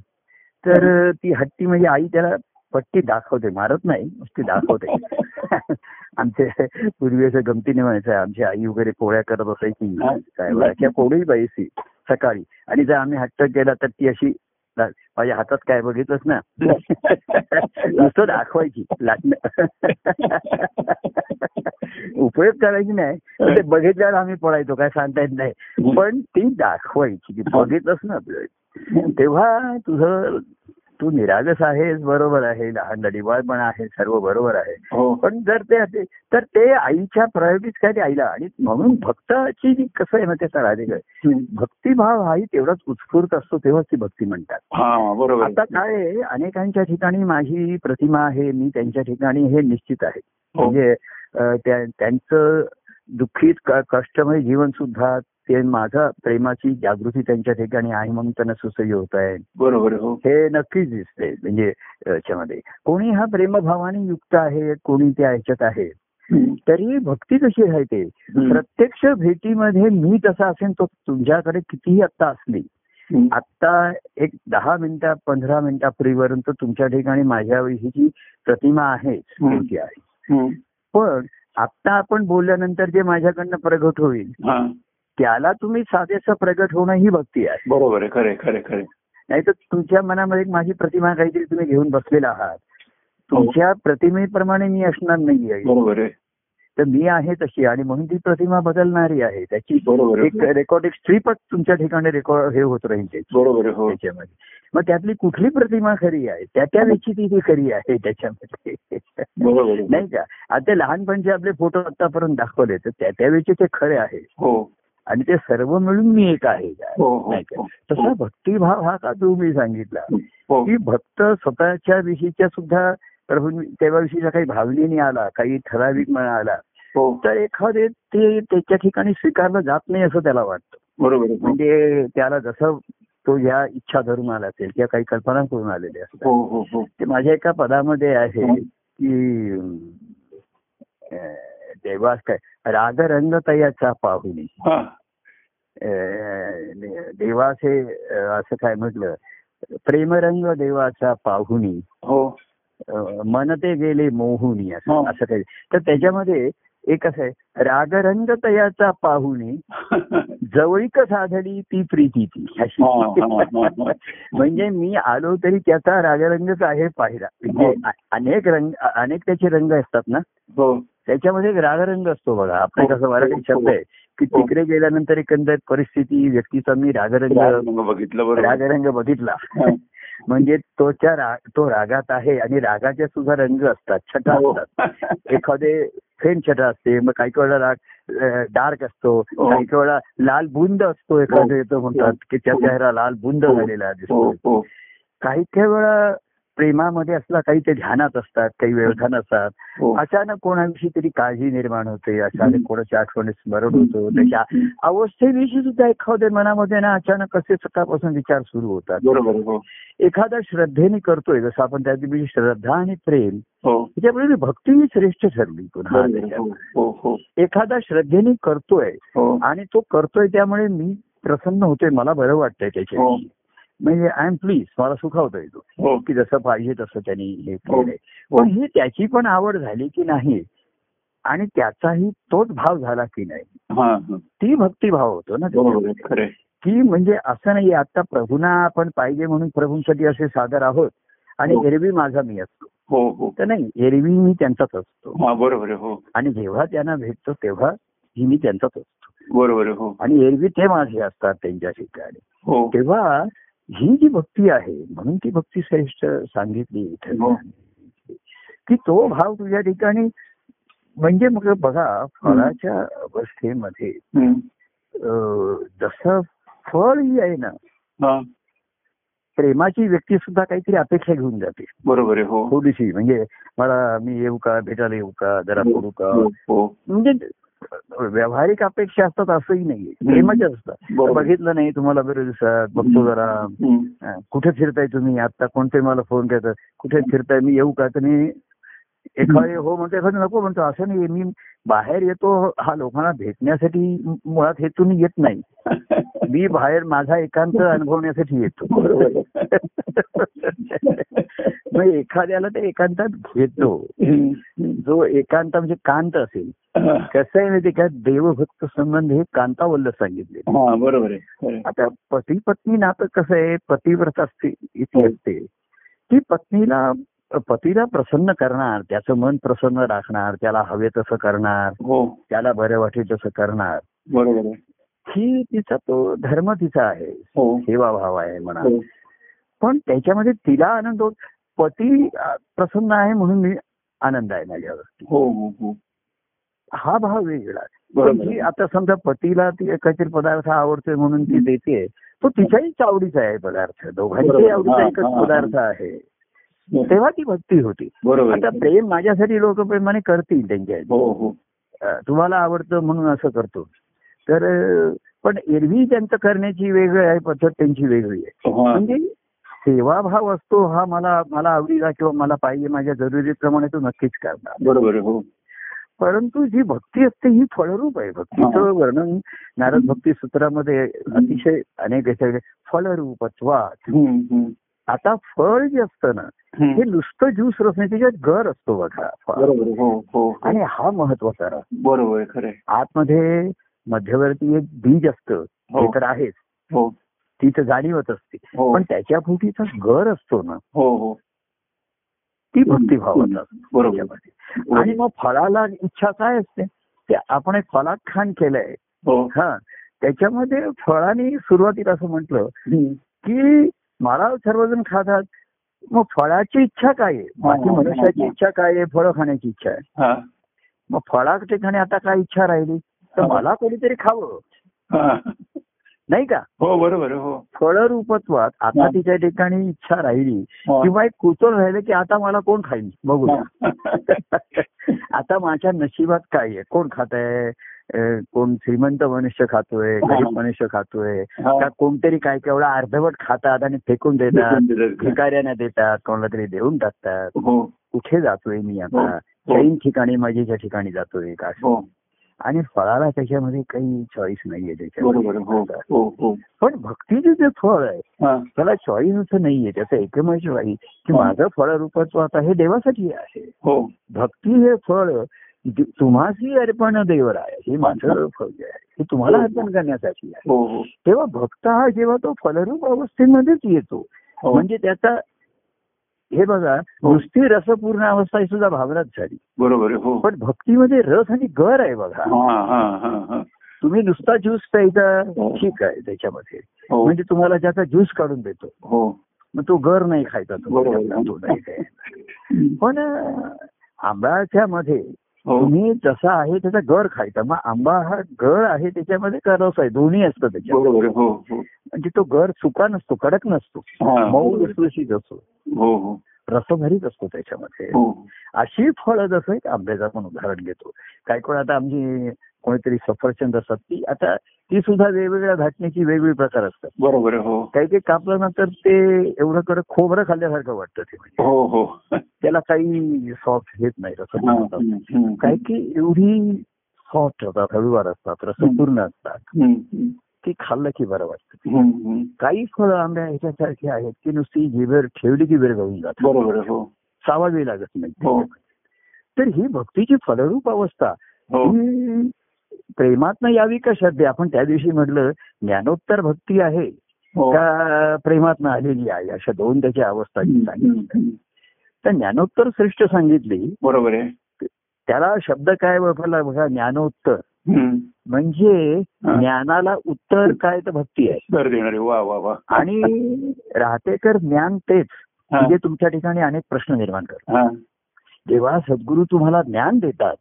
B: तर ती हट्टी म्हणजे आई त्याला पट्टी दाखवते मारत नाही नुसती दाखवते. (laughs) आमचे पूर्वी असं गमतीने म्हणायचं आमची आई वगैरे पोळ्या करत असायची. काय कोणी पाहिजे सकाळी. आणि जर आम्ही हट्ट केला तर ती अशी माझ्या हातात काय बघितलंच ना? (laughs) नुसतं दाखवायची लाटणं. उपयोग करायची नाही. ते बघितल्यावर आम्ही पडायचो काय सांगता येत नाही. पण ती दाखवायची बघितलंच ना आपलं. तेव्हा तुझं तू निरागस आहेस बरोबर आहे. लहान लढीवाळ पण आहे सर्व बरोबर आहे.
A: हो.
B: पण जर ते तर ते आईच्या प्रायोरिटीज काय ते आईला. आणि म्हणून भक्ताची जी कसं आहे ना त्याचा राधिका?
A: हम्म.
B: भक्तिभाव हाही तेवढाच उत्स्फूर्त असतो तेव्हाच ती भक्ती म्हणतात.
A: हा बरोबर.
B: आता काय आहे, अनेकांच्या ठिकाणी माझी प्रतिमा आहे मी त्यांच्या ठिकाणी हे निश्चित आहे.
A: हो.
B: म्हणजे त्यांचं दुःखीत कष्टमय जीवन सुद्धा ते माझा प्रेमाची जागृती त्यांच्या ठिकाणी आहे म्हणून त्यांना सुसह्य होत आहे
A: बरोबर आहे, हो
B: हे नक्कीच दिसते म्हणजे याच्यामध्ये कोणी हा प्रेमभावाने युक्त आहे कोणी त्या ह्याच्यात आहे. तरी भक्ती कशी राहते
A: हम्म.
B: प्रत्यक्ष भेटीमध्ये मी तसा असेल तो तुमच्याकडे कितीही आत्ता असली. आत्ता एक दहा मिनिटा पंधरा मिनिटापूर्वीपर्यंत तुमच्या ठिकाणी माझ्याविषयीची प्रतिमा आहे
A: हम्म.
B: ती आहे. पण आत्ता आपण बोलल्यानंतर जे माझ्याकडनं प्रगट होईल त्याला तुम्ही साधेसं प्रगट होणं ही भक्ती आहे.
A: बरोबर आहे खरे खरे खरे
B: नाही तर तुमच्या मनामध्ये एक माझी प्रतिमा काहीतरी तुम्ही घेऊन बसलेला आहात. तुमच्या प्रतिमेप्रमाणे मी असणार नाहीये.
A: बरोबर आहे.
B: तर मी आहे तशी आणि म्हणून ती प्रतिमा बदलणारी आहे. त्याची
A: बरोबर आहे.
B: एक रेकॉर्डिंग स्ट्रीपच तुमच्या ठिकाणी रेकॉर्ड हे होत राहील
A: हो.
B: त्याच्यामध्ये. मग त्यातली कुठली प्रतिमा खरी आहे? त्या त्या वेळची ती खरी आहे त्याच्यामध्ये. नाही का? आता ते लहानपणचे आपले फोटो आतापर्यंत दाखवले तर त्या त्या वेळचे ते खरे आहे.
A: हो.
B: आणि ते सर्व मिळून मी एक आहे.
A: हो हो हो.
B: तसा भक्तिभाव हा का तुम्ही सांगितला? की भक्त स्वतःच्या विषयीच्या सुद्धा प्रभू तेव्हाविषयीचा काही भावनेने आला काही ठराविक आला तर एखादे ते त्याच्या ठिकाणी स्वीकारलं जात नाही असं त्याला वाटतं.
A: बरोबर.
B: म्हणजे त्याला जसं तो ह्या इच्छा धरून आला असेल किंवा काही कल्पना करून आलेले असतात. ते माझ्या एका पदामध्ये आहे. की देवास काय रागरंग तयाचा पाहुणी देवाचे असं काय म्हटलं प्रेमरंग देवाचा पाहुणी
A: हो
B: मन ते गेले मोहुनी. असं असं काही तर त्याच्यामध्ये एक असं आहे रागरंग तयाचा पाहुणी जवळीक साधली ती प्रीती ती अशी. म्हणजे मी आलो तरी त्याचा रागरंगच आहे पाहिला म्हणजे अनेक रंग अनेक त्याचे रंग असतात ना
A: हो
B: त्याच्यामध्ये एक रागरंग असतो बघा आपण. कसं मराठी शब्द आहे की
A: हो.
B: तिकडे गेल्यानंतर एकंदर परिस्थिती व्यक्तीचा मी रागरंग
A: बघितलं
B: रागरंग बघितला. (laughs) म्हणजे तोच्या तो रागात आहे आणि रागाचे सुद्धा रंग असतात छटा
A: हो.
B: असतात एखादे फेन छटा असते मग काही काही वेळा राग डार्क असतो
A: हो.
B: काही काही वेळा लाल बुंद असतो एखादे म्हणतात की त्या चेहरा लाल बुंद. झालेला दिसतो काही काही वेळा प्रेमामध्ये असला काही ते ध्यानात असतात काही व्यवधान असतात.
A: हो.
B: अचानक कोणाविषयी तरी काळजी निर्माण होते अचानक कोणाच्या आठवणीत स्मरण होतो त्याच्या अवस्थेविषयी सुद्धा एखाद्या मनामध्ये ना अचानक कसे सकाळपासून विचार सुरू होतात.
A: हो.
B: एखादा श्रद्धेने करतोय जसं आपण त्या दिवशी श्रद्धा आणि प्रेम
A: हो.
B: त्याच्यामुळे भक्ती ही श्रेष्ठ ठरली पुन्हा.
A: हो हो हो
B: एखादा श्रद्धेने करतोय
A: हो.
B: आणि तो करतोय त्यामुळे मी प्रसन्न होतोय मला बरं वाटतंय
A: हो.
B: म्हणजे आय एम प्लीज मला सुखावतोय तो
A: हो.
B: की जसं पाहिजे तसं त्यांनी हे
A: हो.
B: केलंय. पण ही त्याची पण आवड झाली की नाही? आणि त्याचाही तोच भाव झाला की नाही?
A: हा हा.
B: ती भक्तिभाव होतो ना. की म्हणजे असं नाही आता प्रभूंना आपण पाहिजे म्हणून प्रभूंसाठी असे सादर आहोत आणि
A: हो.
B: एरवी माझा मी असतो.
A: हो हो.
B: तर नाही एरवी मी त्यांचाच असतो.
A: हा बरोबर हो.
B: आणि जेव्हा त्यांना भेटतो तेव्हा ही मी त्यांचाच असतो.
A: बरोबर हो.
B: आणि एरवी ते माझे असतात त्यांच्या ठिकाणी.
A: हो.
B: तेव्हा ही जी भक्ती आहे म्हणून ती भक्ती श्रेष्ठ सांगितली इथं.
A: हो.
B: की तो भाव तुझ्या ठिकाणी म्हणजे मग बघा फळाच्या अवस्थेमध्ये जसं फळ ही आहे ना प्रेमाची व्यक्ती सुद्धा काहीतरी अपेक्षा घेऊन जाते.
A: बरोबर आहे हो.
B: थोडीशी म्हणजे मला मी येऊ का भेटायला येऊ का जरा बोलू का?
A: हो, हो.
B: म्हणजे व्यावहारिक अपेक्षा असतात असंही नाहीये. प्रेमाच्या असतात. बघितलं नाही तुम्हाला बरेच दिवसात बघतो जरा. कुठे फिरताय तुम्ही? आता कोणते मला फोन करतात? कुठे फिरताय? मी येऊ का? तर मी एखादे हो म्हणतो एखादं नको म्हणतो असं नाही मी बाहेर येतो हा लोकांना भेटण्यासाठी मुळात हेतून येत नाही (laughs) मी बाहेर माझा एकांत अनुभवण्यासाठी येतो. (laughs) मग एखाद्याला ते एकांतात घेतो. जो एकांत म्हणजे कांत असेल कसं आहे माहिती का देवभक्त संबंध हे कांतावल्ल सांगितले
A: बरोबर आहे.
B: आता पती पत्नी नातं कसं आहे पतिव्रत असते इथे. असते ती पत्नीला पतीला प्रसन्न करणार त्याचं मन प्रसन्न राखणार त्याला हवे तसं करणार
A: हो.
B: त्याला बरं वाटेल तसं करणार.
A: बरोबर
B: ही तिचा तो धर्म तिचा आहे.
A: हो.
B: सेवाभाव आहे म्हणा.
A: हो.
B: पण त्याच्यामध्ये तिला आनंद होत पती प्रसन्न आहे म्हणून मी आनंद आहे माझ्यावरती.
A: हो हो हो.
B: हा भाव वेगळा जी. आता समजा पतीला ती काहीतरी पदार्थ आवडतोय म्हणून ती देते तो तिच्याही आवडीचा आहे पदार्थ. दोघांच्याही. आवडीचा एकच. पदार्थ आहे. तेव्हा ती भक्ती होती
A: बरोबर
B: आता. प्रेम माझ्यासाठी लोक प्रेमाने करतील त्यांच्या.
A: हो हो
B: तुम्हाला आवडतं म्हणून असं करतो तर पण एरवी त्यांचं करण्याची वेगळी आहे पद्धत त्यांची वेगळी आहे
A: हा.
B: म्हणजे सेवाभाव असतो हा मला मला आवडीला किंवा मला पाहिजे माझ्या जरुरीप्रमाणे तो नक्कीच करणार
A: बरोबर हो
B: परंतु जी भक्ती असते ही फळरूप आहे भक्तीचं. वर्णन नारद भक्ती सूत्रामध्ये अतिशय अनेक
A: हम्म.
B: आता फळ जे असतं ना. हे नुसतं ज्यूस रस नाही त्याच्यात गर असतो बघा.
A: हो हो हो.
B: आणि हा महत्त्वाचा राग.
A: बरोबर खरं.
B: आतमध्ये मध्यवर्ती एक बीज असतं
A: हो.
B: ते तर आहेच
A: हो
B: तिथं जाणीवत असते
A: हो
B: पण त्याच्या फुटीचा गर असतो ना
A: हो हो
B: ती भक्तिभावाचा
A: बरोबर
B: त्याच्यामध्ये. आणि मग फळाला इच्छा काय असते ते आपण एक फलात खान केलंय
A: हो
B: हा त्याच्यामध्ये फळाने सुरुवातीला असं म्हटलं. की मला सर्वजण खातात. मग फळाची इच्छा काय आहे?
A: हा, हा,
B: मनुष्याची
A: हा.
B: इच्छा काय आहे? फळं खाण्याची इच्छा आहे. मग फळा ठिकाणी आता काय इच्छा राहिली? तर. मला कोणीतरी खावं. नाही का?
A: हो बरोबर हो.
B: फळ रूपत्वात आता. तिच्या ठिकाणी इच्छा राहिली. किंवा एक कुतूहल राहिलं की आता मला कोण खाईल? बघूया.
A: हा. (laughs)
B: आता माझ्या नशिबात काय आहे? कोण खात आहे कोण श्रीमंत मनुष्य खातोय
A: हा.
B: गरीब मनुष्य खातोय
A: हा.
B: का कोणतरी काय केवढा अर्धवट खातात आणि फेकून देतात
A: हो.
B: भिकाऱ्यांना देतात कोणाला तरी देऊन टाकतात.
A: हो.
B: कुठे जातोय मी आता?
A: हो.
B: ऐन ठिकाणी माझ्या ठिकाणी जातोय का.
A: हो.
B: आणि फळाला त्याच्यामध्ये काही चॉईस नाहीये
A: आहे. हो.
B: त्याच्यामध्ये
A: हो. हो.
B: पण भक्तीचे जे फळ आहे
A: हा.
B: त्याला चॉईस असं नाहीये. त्याचं एकमेव चॉईस की
A: हा.
B: माझं फळ रूपाचं आता हे देवासाठी आहे.
A: हो.
B: भक्ती हे फळ तुम्हासी अर्पण देवर आहे. हे माझं फळ जे आहे. हे तुम्हाला अर्पण करण्यासाठी आहे.
A: हो हो.
B: तेव्हा भक्त हा जेव्हा तो फलरूप अवस्थेमध्येच येतो.
A: हो.
B: म्हणजे त्याचा हे बघा नुसती रसपूर्ण अवस्था ही सुद्धा भावनाच झाली.
A: बरोबर हो.
B: पण भक्तीमध्ये रस आणि गर आहे बघा.
A: हा हा हा हा.
B: तुम्ही नुसता ज्यूस प्यायचा
A: हो.
B: ठीक आहे त्याच्यामध्ये.
A: हो.
B: म्हणजे तुम्हाला ज्याचा ज्यूस काढून देतो.
A: हो.
B: मग तो गर नाही खायचा. तो नाही. पण अं, आंब्याच्या मध्ये
A: हो
B: तुम्ही जसा आहे त्याचा गर खायचा. मग आंबा हा गर आहे त्याच्यामध्ये का रस आहे? दोन्ही असतं त्याच्यामध्ये
A: हो हो.
B: म्हणजे तो गर सुका नसतो कडक नसतो.
A: हा.
B: मऊ लुसलुशीत असतो
A: हो हो.
B: रसभरीत असतो त्याच्यामध्ये.
A: हो.
B: अशी फळं जसं एक आंब्याचं आपण उदाहरण घेतो. काही कोण आता आमची कोणीतरी सफरचंद असतात ती आता ती सुद्धा वेगवेगळ्या धाटण्याची वेगवेगळे प्रकार असतात.
A: बरोबर हो.
B: काही काही कापल्यानंतर ते एवढं कडक खोबरं खाल्ल्यासारखं वाटतं ते म्हणजे.
A: हो हो.
B: त्याला काही सॉफ्ट घेत नाही
A: हम्म.
B: काही की एवढी सॉफ्ट असतात हळूवार असतात रसपूर्ण असतात. ती खाल्लं की बरं वाटतं. काही फळं आंब्या ह्याच्यासारखी आहेत की नुसती जिभेर ठेवली की वेळ जाऊन जातात.
A: बरोबर हो.
B: चावावी लागत नाही.
A: हो.
B: तर ही भक्तीची फलरूप अवस्था
A: हो
B: प्रेमातनं यावी का श्रद्धे? आपण त्या दिवशी म्हटलं ज्ञानोत्तर भक्ती आहे
A: हो.
B: का प्रेमातनं आलेली आहे अशा दोन त्याच्या अवस्था. तर ज्ञानोत्तर श्रेष्ठ सांगितली.
A: बरोबर आहे.
B: त्याला शब्द काय वापरला बघा ज्ञानोत्तर. म्हणजे. ज्ञानाला उत्तर काय तर भक्ती आहे.
A: वा वा वा.
B: आणि राहतेकर ज्ञान तेच. म्हणजे तुमच्या ठिकाणी अनेक प्रश्न निर्माण करतात. जेव्हा सद्गुरू तुम्हाला ज्ञान देतात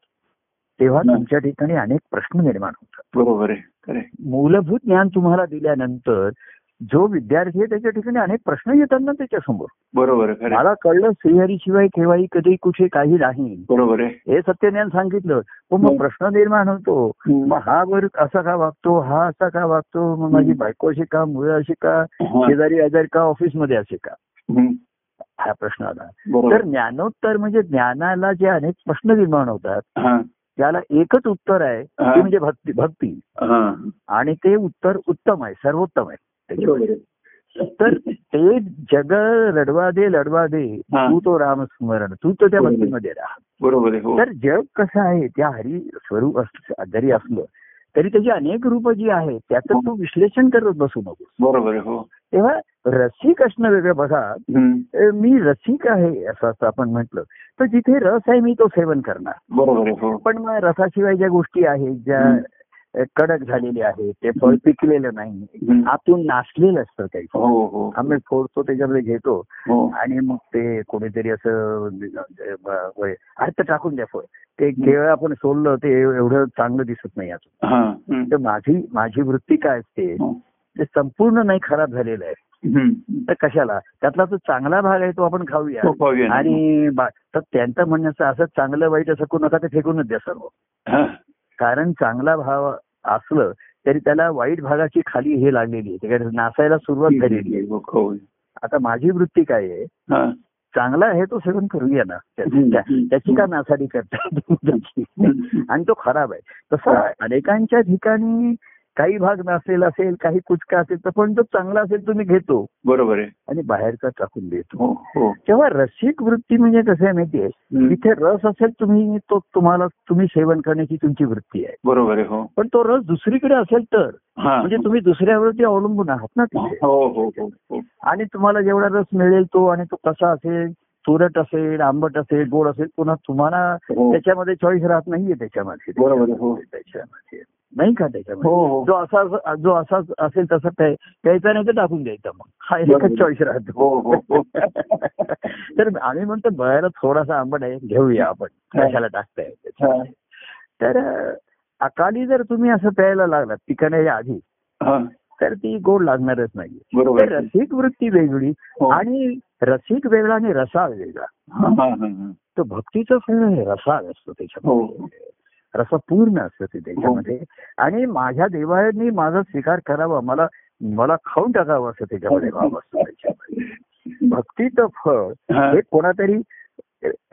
B: तेव्हा. तुमच्या ठिकाणी अनेक प्रश्न निर्माण होतात
A: बरोबर आहे
B: मूलभूत ज्ञान तुम्हाला दिल्यानंतर जो विद्यार्थी आहे त्याच्या ठिकाणी अनेक प्रश्न येतात ना त्याच्यासमोर
A: बरोबर
B: मला कळलं श्रीहरीशिवाय केव्हाही कधी कुठे काही नाही
A: बरोबर आहे
B: हे सत्यज्ञान सांगितलं पण मग. प्रश्न निर्माण होतो. मग हा वर असा का वागतो हा असा का वागतो मग माझी. बायको अशी का मुलं अशी का. शेजारी आजारी का ऑफिसमध्ये असे का. हा प्रश्न आला तर ज्ञानोत्तर म्हणजे ज्ञानाला जे अनेक प्रश्न निर्माण होतात त्याला एकच उत्तर आहे
A: हा.
B: ते म्हणजे भक्ती भक्ती.
A: हा.
B: आणि ते उत्तर उत्तम आहे सर्वोत्तम आहे. तर ते जग रडवा दे लढवा दे
A: हा.
B: तू तो राम स्मरण तू तो त्या. भक्तीमध्ये राहा.
A: बरोबर हो.
B: तर जग कसं आहे त्या हरी स्वरूप जरी असलं तरी त्याची अनेक रूप जी आहेत त्याचं तू विश्लेषण करत बसू नको
A: बरोबर हो.
B: तेव्हा रसिक असणं वेगळं. बघा मी रसिक आहे असं असं आपण म्हटलं. तर जिथे रस आहे मी तो सेवन करणार.
A: हो.
B: पण मग रसाशिवाय ज्या गोष्टी आहेत ज्या कडक झालेल्या आहेत ते फळ पिकलेलं नाही. आतून नासलेलं असतं काही.
A: हो हो.
B: आम्ही फोडतो त्याच्यामध्ये घेतो आणि मग ते कोणीतरी असं अ, ब- वय- अरे तर टाकून द्या फळ. ते केळं आपण सोडलं ते एवढं चांगलं दिसत नाही आतून. तर माझी माझी वृत्ती काय असते. ते संपूर्ण नाही खराब झालेलं आहे. तर कशाला? त्यातला तो चांगला भाग आहे तो आपण खाऊया. आणि तर त्यांचं म्हणण्याचं असं चांगलं वाईट असं करू नका ते फेकूनच द्या सर्व. कारण चांगला भाव असलं तरी त्याला वाईट भागाची खाली हे लागलेली आहे. त्याच्याकडे नासायला सुरुवात झालेली आहे.
A: हो.
B: आता माझी वृत्ती काय आहे. चांगला आहे तो सेवन करूया ना. त्याची का नासाडी करता त्याची (laughs) आणि तो खराब आहे. तसं अनेकांच्या ठिकाणी काही भाग नसेल असेल काही कुचका असेल तर पण जो चांगला असेल तुम्ही घेतो.
A: बरोबर आहे.
B: आणि बाहेरचा टाकून देतो.
A: हो हो.
B: तेव्हा रसिक वृत्ती म्हणजे कसं आहे माहितीये. तिथे रस असेल तुम्ही तो तुम्हाला तुम्ही सेवन करण्याची तुमची वृत्ती आहे.
A: बरोबर आहे हो.
B: पण तो रस दुसरीकडे असेल तर म्हणजे तुम्ही दुसऱ्यावरती अवलंबून आहात ना तिथे. आणि तुम्हाला जेवढा रस मिळेल तो आणि तो कसा असेल तुरट असेल आंबट असेल गोड असेल पुन्हा तुम्हाला. त्याच्यामध्ये चॉईस राहत नाहीये त्याच्यामध्ये.
A: हो.
B: त्याच्यामध्ये. नाही का त्याच्यामध्ये
A: हो हो
B: जो असा जो असा असेल तसा प्याय- प्यायचा नाही तर टाकून द्यायचा मग हा. एकच चॉईस राहतो
A: हो. (laughs)
B: तर आम्ही म्हणतो बयाला थोडासा आंबट आहे घेऊया आपण. कशाला टाकताय. तर अकाली जर तुम्ही असं प्यायला लागलात पिकण्याच्या आधी. तर ती गोड लागणारच नाही तर. रसिक वृत्ती वेगळी. आणि रसिक वेगळा आणि रसाळ वेगळा. तर भक्तीचं फळ रसाळ असतं. त्याच्यामध्ये रसपूर्ण असतं ते त्याच्यामध्ये आणि माझ्या देवाने माझा स्वीकार करावा मला मला खाऊन टाकावं असं त्याच्यामध्ये भाव असतो त्याच्यामध्ये भक्तीचं फळ
A: हा.
B: हे कोणातरी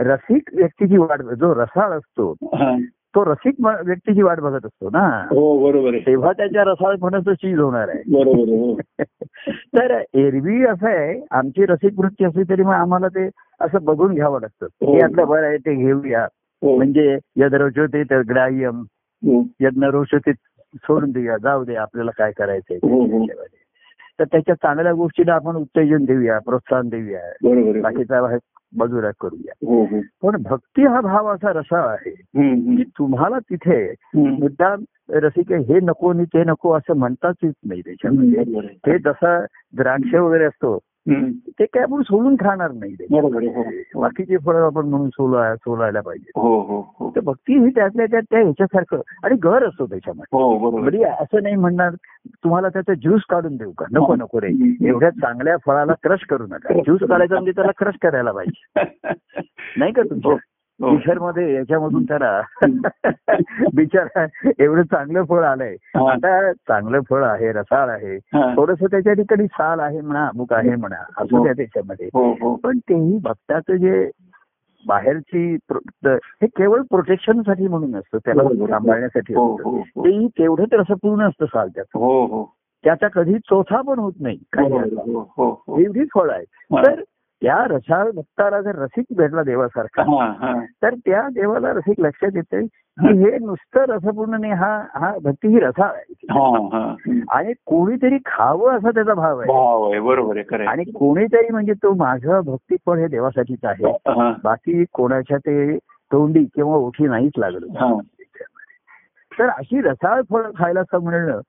B: रसिक व्यक्तीची वाट जो रसाळ असतो
A: हा.
B: तो रसिक व्यक्तीची वाट बघत असतो ना
A: हो बरोबर
B: तेव्हा त्याच्या रसाळपणाचं चीज होणार आहे
A: बरोबर हो. (laughs)
B: तर एरवी असं आहे आमची रसिक वृत्ती असली तरी मग आम्हाला ते असं बघून घ्यावं लागतं
A: हो.
B: हे आपलं बरं आहे ते घेऊया
A: हो.
B: म्हणजे यद रोचते तर ग्राह्यम
A: हो.
B: यज्ञ रोचते सोडून देऊया जाऊ दे आपल्याला काय करायचंय
A: हो, हो.
B: तर त्याच्या चांगल्या गोष्टीला आपण उत्तेजन देऊया प्रोत्साहन देऊया बाकीचा बाजूला करूया
A: हो हो
B: पण भक्ती हा भाव असा रसा आहे की तुम्हाला तिथे
A: हम्म.
B: मुद्दा रसिक हे नको आणि ते नको असं म्हणताच येत नाही त्याच्यामध्ये. हे जसं द्राक्ष वगैरे असतो. ते काय आपण सोलून खाणार नाही
A: हो.
B: बाकीचे फळं आपण म्हणून सोला सोलायला पाहिजे.
A: हो हो
B: तर भक्ती ही त्यातल्या त्यात त्या ह्याच्यासारखं आणि घर असतो त्याच्यामध्ये.
A: हो
B: म्हणजे असं नाही म्हणणार तुम्हाला त्याचा ज्यूस काढून देऊ का? नको नको रे. एवढ्या चांगल्या फळाला क्रश करू नका. ज्यूस काढायचा म्हणजे त्याला क्रश करायला पाहिजे. (laughs) नाही का तुमच्या. बिशर मध्ये याच्यामधून त्याला बिचारा एवढं चांगलं फळ आलंय.
A: हा.
B: आता चांगलं फळ आहे रसाळ आहे.
A: हा.
B: थोडस त्याच्या ठिकाणी साल आहे म्हणा अमुक आहे म्हणा असू द्या त्याच्यामध्ये.
A: हो हो.
B: पण तेही भक्ताचं जे बाहेरची हे केवळ प्रोटेक्शनसाठी म्हणून असतं त्याला. सांभाळण्यासाठी
A: हो
B: असतं.
A: हो हो.
B: तेही तेवढं तर असं पूर्ण असतं साल त्याचं.
A: हो हो.
B: त्याचा कधी चौथा पण होत नाही काही.
A: हो हो हो.
B: एवढी फळ आहे
A: हा.
B: तर त्या रसाळ भक्ताला जर रसिक भेटला देवासारखा तर त्या देवाला रसिक लक्षात येते की हे. नुसतं रसपूर्ण नाही हा हा भक्ती ही रसाळ आहे. आणि कोणीतरी खावं असा त्याचा भाव आहे.
A: बरोबर आहे.
B: आणि कोणीतरी म्हणजे तो माझं भक्तीपण हे देवासाठीच आहे. बाकी कोणाच्या ते तोंडी किंवा ओठी नाहीच लागलं. तर अशी रसाळ फळ खायला असं म्हणणं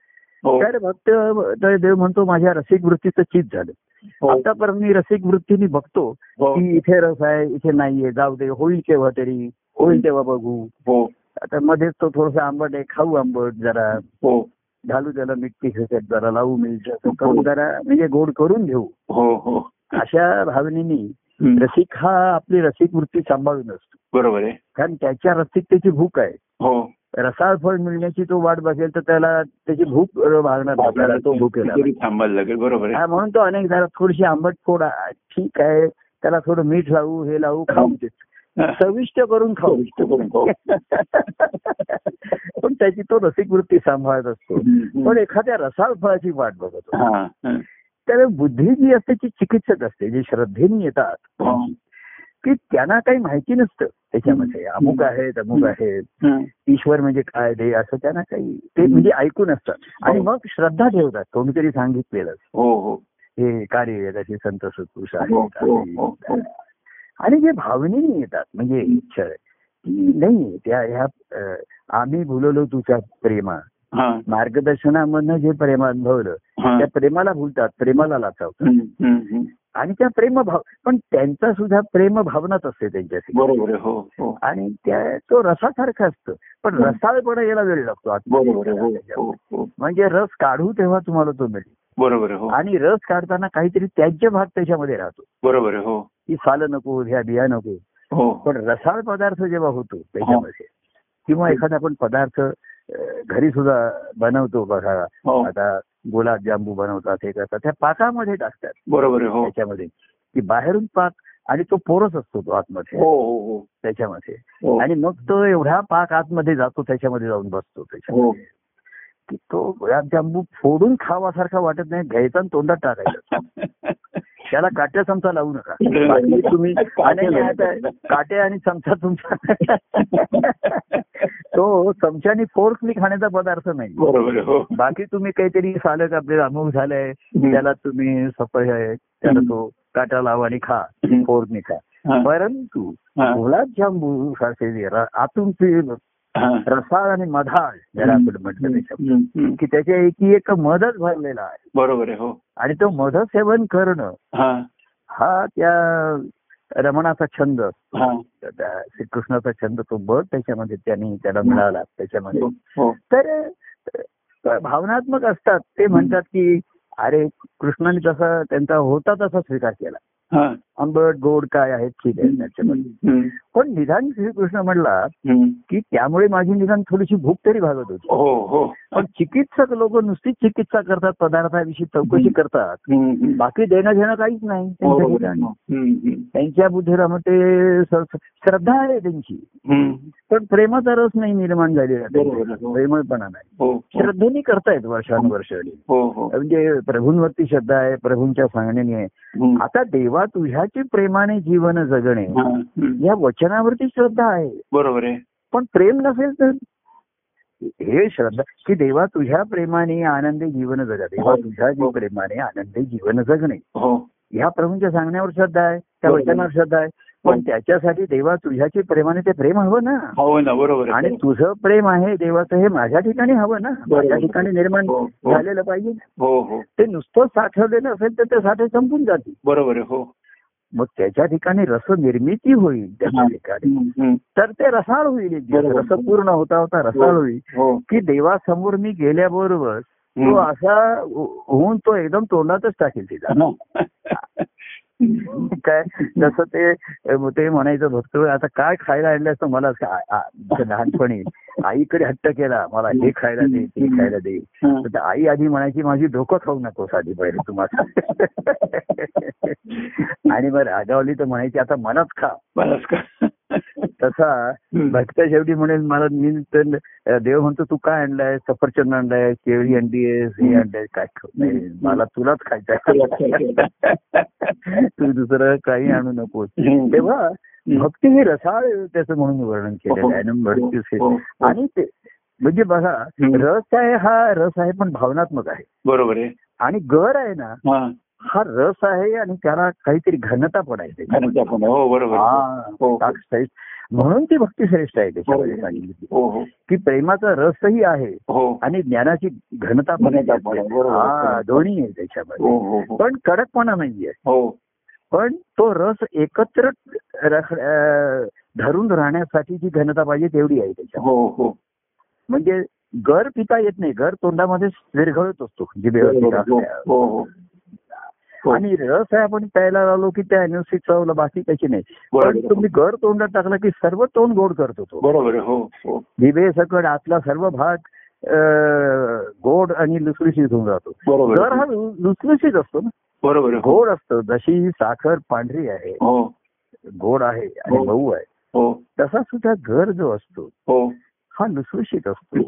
A: हो.
B: तर भक्त देव म्हणतो माझ्या रसिक वृत्तीचं चित झालं. आतापर्यंत मी रसिक वृत्तीने बघतो
A: हो.
B: की इथे रस आहे इथे नाहीये जाऊ दे होईल केव्हा तरी होईल तेव्हा बघू.
A: हो.
B: आता मध्येच तो थोडासा आंबट आहे खाऊ आंबट जरा.
A: हो.
B: घालू त्याला मीठ तिखट जरा लावू असं करून जरा म्हणजे गोड करून घेऊ.
A: हो हो.
B: अशा भावनेनी. रसिक हा आपली रसिक वृत्ती सांभाळून असतो.
A: बरोबर आहे.
B: कारण त्याच्या रसिकतेची भूक आहे.
A: हो.
B: रसाळ फळ मिळण्याची तो वाट बघेल तर त्याला त्याची भूक भागणार. आपल्याला तो भूकेला
A: बरोबर
B: हा, म्हणून तो अनेक जरा थोडीशी आंबट फोड ठीक आहे. त्याला थोडं मीठ लावू हे लावू खाऊ. दे चविष्ट करून खाऊ. (laughs) पण त्याची तो रसिक वृत्ती सांभाळत असतो. पण एखाद्या रसाळ फळाची वाट बघत. त्यावेळी बुद्धी जी असते ती चिकित्सक असते. जी श्रद्धेने येतात. की त्यांना काही माहिती नसतं त्याच्यामध्ये. अमुक आहेत अमुक आहेत. ईश्वर म्हणजे काय दे असं त्यांना काही ते म्हणजे ऐकून असतं आणि
A: हो.
B: मग श्रद्धा ठेवतात. कोणीतरी सांगितलेलं
A: हो हो.
B: हे कार्य त्याचे संत सत्पुरुष आहेत. आणि- जे भावनेने येतात म्हणजे इच्छा की नाही. त्या ह्या आम्ही भुललो तुझ्या प्रेमा. मार्गदर्शनामधनं जे प्रेम अनुभवलं. त्या प्रेमाला भुलतात प्रेमाला लाचावतात. आणि त्या प्रेमभाव पण त्यांचा सुद्धा प्रेम भावनाच असते त्यांच्याशी.
A: हो हो.
B: आणि त्या तो रसासारखं असतं. पण. रसाळपणा यायला वेळ लागतो
A: हो
B: म्हणजे रस काढू तेव्हा तुम्हाला तो मिळेल.
A: बरोबर हो.
B: आणि रस काढताना काहीतरी त्याज्य भाग त्याच्यामध्ये राहतो.
A: बरोबर हो.
B: की सालं नको ह्या बिया नको.
A: हो.
B: पण रसाळ पदार्थ जेव्हा होतो त्याच्यामध्ये किंवा एखादा आपण पदार्थ घरी सुद्धा बनवतो बघा.
A: हो.
B: आता गुलाबजांबू बनवतात हे करतात. त्या पाकामध्ये टाकतात.
A: बरोबर हो.
B: त्याच्यामध्ये. की बाहेरून पाक आणि तो पोरच असतो तो आतमध्ये.
A: हो
B: त्याच्यामध्ये. आणि मग तो एवढा पाक आतमध्ये जातो त्याच्यामध्ये जाऊन बसतो त्याच्यामध्ये. की तो गुलाबजांबू फोडून खावासारखा वाटत नाही घ्यायचा आणि तोंडात टाकायचा. (laughs) त्याला काट्या चमचा लावू नका. (laughs) बाकी तुम्ही आणि नाही आता काटे आणि चमचा तुमचा. (laughs) तो चमच्यानी फोर्कनी खाण्याचा पदार्थ नाही.
A: हो.
B: बाकी तुम्ही काहीतरी सालक आपले अमुक झालंय. त्याला तुम्ही सफळ आहे त्याला तो काटा लावा आणि खा. फोर्कनी खा. परंतु गुलाबजांबू सारखे आतून. रसाळ आणि मधाळ ज्याला आपण म्हटलं. की त्याच्या एकी एक मधच भरलेला आहे.
A: बरोबर आहे हो.
B: आणि तो मध सेवन करणं
A: हा.
B: त्या रमणाचा छंद.
A: हा.
B: श्रीकृष्णाचा छंद तो बळ त्याच्यामध्ये त्यांनी त्याला मिळाला त्याच्यामध्ये.
A: हो, हो.
B: तर भावनात्मक असतात. ते म्हणतात की अरे कृष्णाने तसा त्यांचा होता तसा स्वीकार केला. आंबट गोड काय आहेत ठीक आहे त्याच्यामध्ये. पण निदान श्रीकृष्ण म्हणला. की त्यामुळे माझी निदान थोडीशी भूक तरी भागत होती.
A: हो हो.
B: पण चिकित्सक लोक नुसतीच चिकित्सा करतात पदार्थाविषयी चौकशी करतात. बाकी देणं घेणं काहीच नाही त्यांच्या. त्यांच्या बुद्धीला मग ते श्रद्धा आहे त्यांची. पण प्रेमाचा रस नाही निर्माण झालेला. प्रेमळपणा नाही.
A: हो.
B: श्रद्धेने करतायत वर्षानुवर्ष. म्हणजे प्रभूंवरती श्रद्धा आहे प्रभूंच्या सांगण्याने आहे. आता देवा तुझ्याची प्रेमाने जीवन जगणे
A: हा, हं.
B: या वचनावरती श्रद्धा आहे.
A: बरोबर आहे.
B: पण प्रेम नसेल तर हे श्रद्धा की देवा तुझ्या प्रेमाने आनंदी जीवन जगा. देवा तुझ्या जी प्रेमाने आनंदी जीवन जगणे.
A: हो.
B: ह्या प्रभूंच्या सांगण्यावर श्रद्धा आहे त्या. वचनावर श्रद्धा आहे. पण
A: हो.
B: त्याच्यासाठी देवा तुझ्याची प्रेमाने ते प्रेम हवं ना.
A: हो ना बरोबर
B: आणि तुझं प्रेम आहे देवाचं हे माझ्या ठिकाणी हवं ना. माझ्या ठिकाणी निर्माण
A: हो, हो.
B: झालेलं पाहिजे.
A: हो हो.
B: ते नुसतं साठवलेलं असेल तर ते साठे संपून जातील.
A: बरोबर आहे हो.
B: मग त्याच्या ठिकाणी रस निर्मिती होईल त्याच्या
A: हा.
B: ठिकाणी
A: हं, हं.
B: तर ते रसाळ होईल. रस पूर्ण होता होता रसाळ होईल
A: हो
B: की देवासमोर मी गेल्याबरोबर तो
A: हं.
B: असा हो- होऊन तो एकदम तोंडातच टाकेल तिला (laughs) (laughs) काय? जसं ते ते म्हणायचं भक्त आता काय खायला आणलं असतं मला आमच्या लहानपणी आईकडे हट्ट केला. मला हे खायला दे ते खायला दे. तर आई आधी म्हणायची माझी डोकं खाऊ नको आधी पहिले तुम्हाला (laughs) (laughs) आणि मग रागावली तर म्हणायची आता मलाच खा.
A: बरंच का
B: तसा. भक्त शेवटी म्हणेल मला मी तर देव म्हणतो तू काय आणलाय? सफरचंद आणलाय केळी आणली हे आणलंय काय नाही मला तुलाच खायचंय (laughs) तू दुसरं काही आणू नकोस. तेव्हा भक्ती हे रसाळ त्याचं म्हणून वर्णन केलेलं आहे. आणि मृत्यूच हे.
A: हो, हो.
B: आणि ते म्हणजे बघा. रस आहे हा रस आहे पण भावनात्मक आहे.
A: बरोबर आहे.
B: आणि गर आहे ना
A: हा.
B: हा रस आहे आणि त्याला काहीतरी घनता पण आहे
A: हो.
B: हा,
A: हो.
B: म्हणून ती भक्ती श्रेष्ठ आहे त्याच्यामध्ये
A: बरोबर.
B: सांगितली.
A: हो हो.
B: की प्रेमाचा रसही आहे
A: हो.
B: आणि ज्ञानाची घनता पण. हा दोन्ही आहे त्याच्यामध्ये.
A: हो हो हो.
B: पण कडकपणा नाहीये.
A: हो.
B: पण तो रस एकत्र धरून राहण्यासाठी जी घनता पाहिजे तेवढी आहे त्याच्यात.
A: हो हो.
B: म्हणजे गर पिता येत नाही. गर तोंडामध्ये विरघळत असतो जिभेवर आणि रस आहे आपण प्यायला लागलो की त्या एनर्सी चावलं बाकी त्याची नाही. पण
A: बरोबर.
B: तुम्ही गर तोंडात टाकला की सर्व तोंड गोड करतो तो.
A: बरोबर. हो हो.
B: जिभे सकट आतला सर्व भाग गोड आणि लुसलुशीत होऊन जातो.
A: बरोबर.
B: गर हा लुसलुशीत असतो ना.
A: बरोबर. हो.
B: गोड असतो. जशी साखर पांढरी आहे
A: हो.
B: गोड आहे आणि
A: हो.
B: मऊ आहे
A: हो.
B: तसा सुद्धा घर जो असतो
A: हो.
B: हा लुसलुशीत असतो.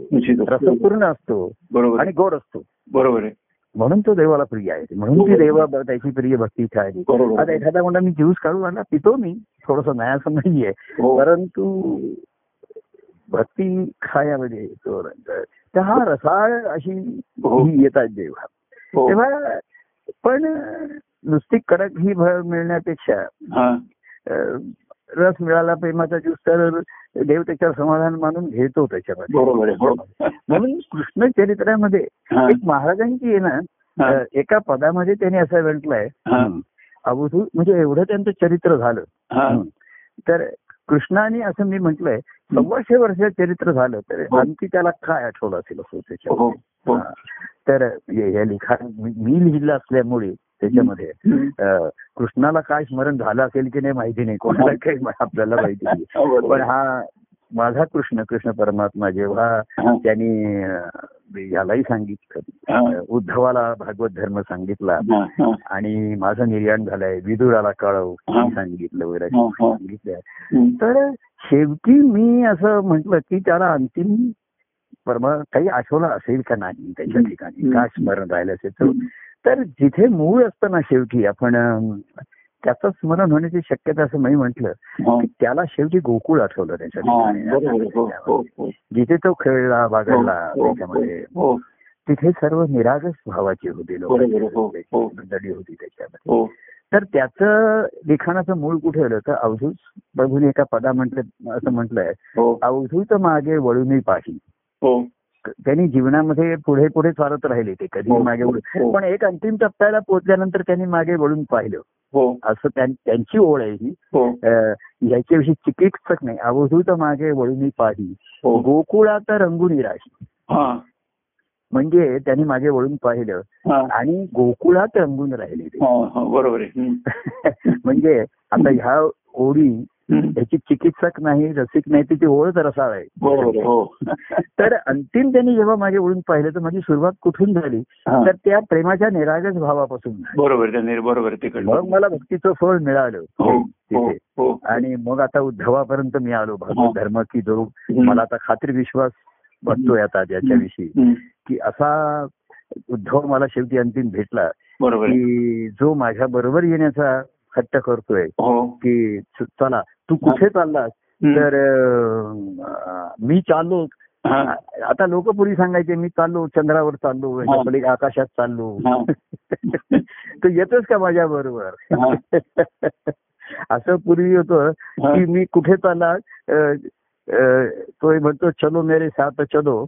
B: रसपूर्ण असतो
A: बरोबर.
B: आणि. गोड असतो.
A: बरोबर आहे.
B: म्हणून तो देवाला प्रिय आहे. म्हणून ती देवा त्याची प्रिय भक्ती इथे आहे. आता एखादा म्हणा मी ज्यूस काढून आणला पितो मी. थोडस नाही असं नाहीये.
A: हो.
B: परंतु भक्ती खायामध्ये तर हा रसाळ अशी
A: हो.
B: ही येतात देव.
A: हो.
B: तेव्हा पण नुसती कडक ही भर मिळण्यापेक्षा
A: हा.
B: रस मिळाला प्रेमाचा ज्यूस तर देव त्याच्यावर समाधान मानून घेतो त्याच्यामध्ये.
A: बरोबर
B: म्हणून कृष्ण चरित्रामध्ये. एक महाराजांची आहे ना एका पदामध्ये त्यांनी असं म्हटलंय
A: हा.
B: अवधूत म्हणजे एवढं त्यांचं चरित्र झालं. तर कृष्णाने असं मी म्हटलंय सव्वाशे वर्ष चरित्र झालं तर
A: हो.
B: आणखी त्याला काय आठवलं असेल असं त्याच्या
A: हो. हो.
B: तर हे हे लिखाण मी मी लिहिलं असल्यामुळे त्याच्यामध्ये कृष्णाला काय स्मरण झालं असेल की नाही माहिती नाही कोणाला काही मा- आपल्याला माहिती नाही
A: हो.
B: पण हा माझा कृष्ण कृष्ण परमात्मा जेव्हा
A: हा.
B: त्यांनी यालाही सांगितलं
A: हा.
B: उद्धवाला भागवत धर्म सांगितला
A: हा, हा.
B: आणि माझं निर्याण झालंय विदुराला कळव
A: हा.
B: सांगितलं वगैरे
A: हा, हा. हम्म.
B: तर शेवटी मी असं म्हटलं की त्याला अंतिम परमा काही आठवलं असेल का नाही त्याच्या ठिकाणी. काय स्मरण राहिलं असेल तर तर जिथे मूळ असतं ना शेवटी आपण त्याचं स्मरण होण्याची शक्यता असं मी म्हटलं. की त्याला शेवटी गोकुळ आठवलं त्याच्या
A: हा. हो.
B: जिथे तो खेळला बागडला
A: हो,
B: त्याच्यामध्ये तिथे सर्व निरागस भावाची होती. लोक होती त्याच्यामध्ये. तर त्याचं लिखाणाचं मूळ कुठे आलं तर अवधूत प्रभूने एका पदा म्हटलं असं म्हटलंय अवधूत मागे वळूनही पाही त्यांनी जीवनामध्ये पुढे पुढे चालत राहिले ते कधी
A: हो,
B: मागे वळून
A: हो.
B: पण एक अंतिम टप्प्याला पोहोचल्यानंतर त्यांनी मागे वळून पाहिलं.
A: हो,
B: असं त्यां- त्यांची ओळ आहे ही.
A: हो,
B: याच्याविषयी चिकित्सक नाही. अवधूत मागे वळूनही पाही
A: हो.
B: गोकुळात रंगून राही
A: हा,
B: म्हणजे त्यांनी मागे वळून पाहिलं.
A: हा,
B: आणि गोकुळात रंगून राहिले ते.
A: हा, हा, बरोबर. (laughs)
B: म्हणजे आता ह्या ओळी. त्याची चिकित्सक नाही रसिक नाही ती ओळच रसाळ आहे
A: हो (laughs)
B: तर अंतिम त्यांनी जेव्हा मागे वळून पाहिलं तर माझी सुरुवात कुठून झाली. तर त्या प्रेमाच्या निरागस भावापासून.
A: बरोबर बरोबर
B: मग मला भक्तीचं फळ मिळालं
A: हो हो
B: आणि मग आता उद्धवापर्यंत मी आलो. भागवत धर्म की जो. मला आता खात्री विश्वास वाटतोय आता त्याच्याविषयी. की असा उद्धव मला शेवटी अंतिम भेटला की जो माझ्या बरोबर येण्याचा हट्ट करतोय
A: हो
B: की च- चला तू कुठे चाललास. तर मी चाललो. आता लोक पूर्वी सांगायचे मी चाललो चंद्रावर चाललो आकाशात चाललो. (laughs) तू येतोस का माझ्या बरोबर (laughs) असं पूर्वी होतं. की मी कुठे चालला तो म्हणतो चलो मेरे साथ चलो.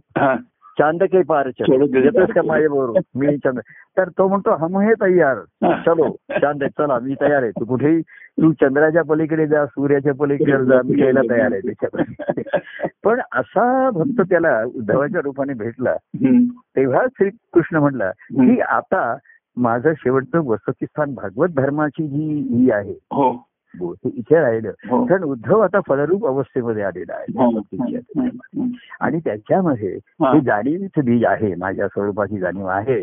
B: चांद के पार चलो. का. माझ्या बरोबर मी चंद्र तर तो म्हणतो हम हे तयार. चलो चांद चला मी तयार आहे. तू कुठेही तू चंद्राच्या पलीकडे जा सूर्याच्या पलीकडे जा मी यायला तयार आहे त्याच्याकडे (laughs) पण असा भक्त त्याला उद्धवाच्या रूपाने भेटला. तेव्हा श्रीकृष्ण म्हणला की आता माझं शेवटचं वसतिस्थान भागवत धर्माची जी ही आहे.
A: हो.
B: इथे राहिलं.
A: हो.
B: कारण उद्धव आता फलरूप अवस्थेमध्ये आलेला आहे.
A: हो.
B: आणि त्याच्यामध्ये
A: हा.
B: हे जाणीवीच बीज आहे माझ्या स्वरूपाची जाणीव आहे.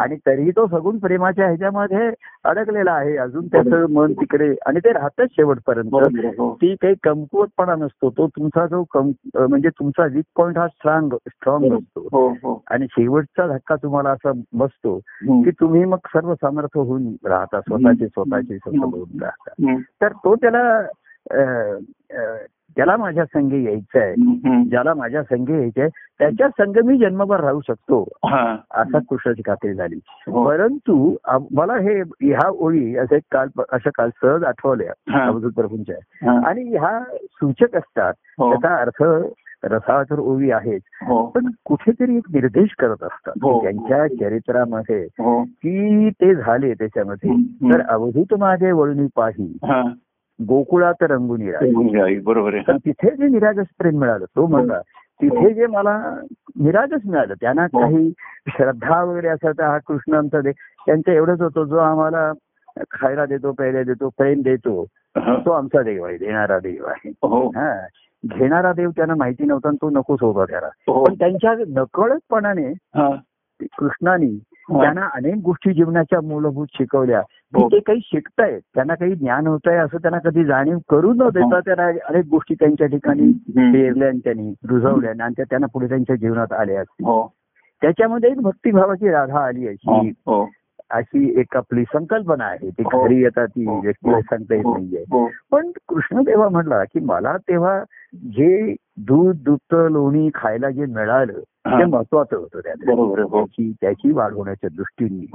B: आणि तरीही तो सगुण प्रेमाच्या ह्याच्यामध्ये अडकलेला आहे. अजून त्याचं मन तिकडे आणि ते राहतच शेवटपर्यंत.
A: हो.
B: ती काही कमकुवतपणा नसतो. तो तुमचा जो कम म्हणजे तुमचा वीक पॉइंट हा स्ट्रॉंग स्ट्रॉंग असतो.
A: हो हो.
B: आणि शेवटचा धक्का तुम्हाला असा बसतो. की तुम्ही मग सर्व सामर्थ्य होऊन राहता. स्वतःचे स्वतःचे स्वतः. होऊन राहता. तर तो त्याला त्याला माझ्या संघी यायचं आहे. ज्याला माझ्या संघी यायचंय त्याच्या संघ मी जन्मभर राहू शकतो
A: हा.
B: असा कृष्णाची खात्री झाली
A: हो.
B: परंतु मला हे ह्या ओळी असे काल अशा काल सहज आठवल्या. अवधूत प्रभूंच्या. आणि ह्या सूचक असतात
A: हो.
B: त्याचा अर्थ रसाळ तर ओवी आहेत
A: हो
B: पण कुठेतरी एक निर्देश करत असतात. त्यांच्या चरित्रामध्ये की ते झाले त्याच्यामध्ये. तर अवधूत मागे वळून पाही. गोकुळात रंगून
A: बरोबर आहे
B: तर तिथे जे निरागस प्रेम मिळालं तो म्हणला तिथे जे मला निरागस मिळालं त्यांना
A: हो.
B: काही श्रद्धा वगैरे असायचा हा कृष्ण आमचा दे त्यांचं एवढंच होतं जो आम्हाला खायला देतो प्यायला देतो प्रेम देतो
A: हा.
B: तो आमचा देव आहे देणारा देव आहे
A: हो
B: हा घेणारा देव त्यांना माहिती नव्हता आणि तो नकोच होता त्याला
A: हो
B: पण त्यांच्या नकळतपणाने
A: हा.
B: कृष्णाने
A: हा.
B: त्यांना अनेक गोष्टी जीवनाच्या मूलभूत शिकवल्या
A: हो.
B: ते काही शिकतायत त्यांना काही ज्ञान होत आहे असं त्यांना कधी जाणीव करू न देता त्यांना अनेक गोष्टी त्यांच्या ठिकाणी. पेरल्या त्यांनी रुजवल्या आणि त्या त्यांना पुढे त्यांच्या जीवनात आल्या
A: हो.
B: त्याच्यामध्ये एक भक्तिभावाची राधा आली
A: हो.
B: अशी एक आपली संकल्पना आहे. ती
A: हो.
B: खरी आता ती
A: हो,
B: व्यक्तीला
A: हो,
B: सांगता येत नाहीये. पण कृष्ण तेव्हा म्हणला की मला तेव्हा जे दूध दुप्त लोणी खायला जे मिळालं. ते महत्वाचं होतं
A: हो.
B: त्याची त्याची वाढ होण्याच्या दृष्टीने.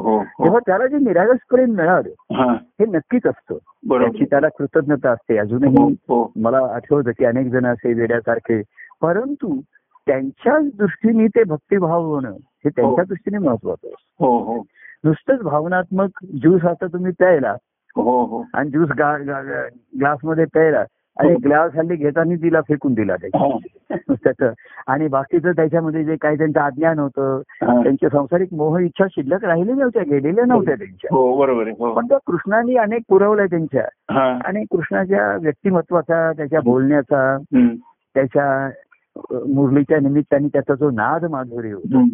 B: तेव्हा त्याला जे निरागस प्रेम मिळालं
A: हा.
B: नक्कीच असतं. त्याची त्याला कृतज्ञता असते. अजूनही मला आठवतं की अनेक जण असे वेड्यासारखे. परंतु त्यांच्याच दृष्टीने ते भक्तिभाव होणं हे त्यांच्या दृष्टीने महत्वाचं असतं. नुसतंच भावनात्मक ज्यूस आता तुम्ही प्यायला.
A: हो हो
B: आणि ज्यूस ग्लासमध्ये प्यायला. आणि ग्लास हल्ली घेताना तिला फेकून दिला त्याचं आणि बाकीचं त्याच्यामध्ये जे काही त्यांचं अज्ञान होतं
A: हा.
B: त्यांच्या संसारिक मोह इच्छा शिल्लक राहिलेल्या नव्हत्या गेलेल्या नव्हत्या त्यांच्या.
A: हो बरोबर हो.
B: पण त्या कृष्णाने अनेक पुरवल्या त्यांच्या.
A: हा.
B: आणि कृष्णाच्या व्यक्तिमत्वाचा त्याच्या बोलण्याचा. त्याच्या मुरलीच्या निमित्ताने त्याचा जो नाद माधुर्य होता.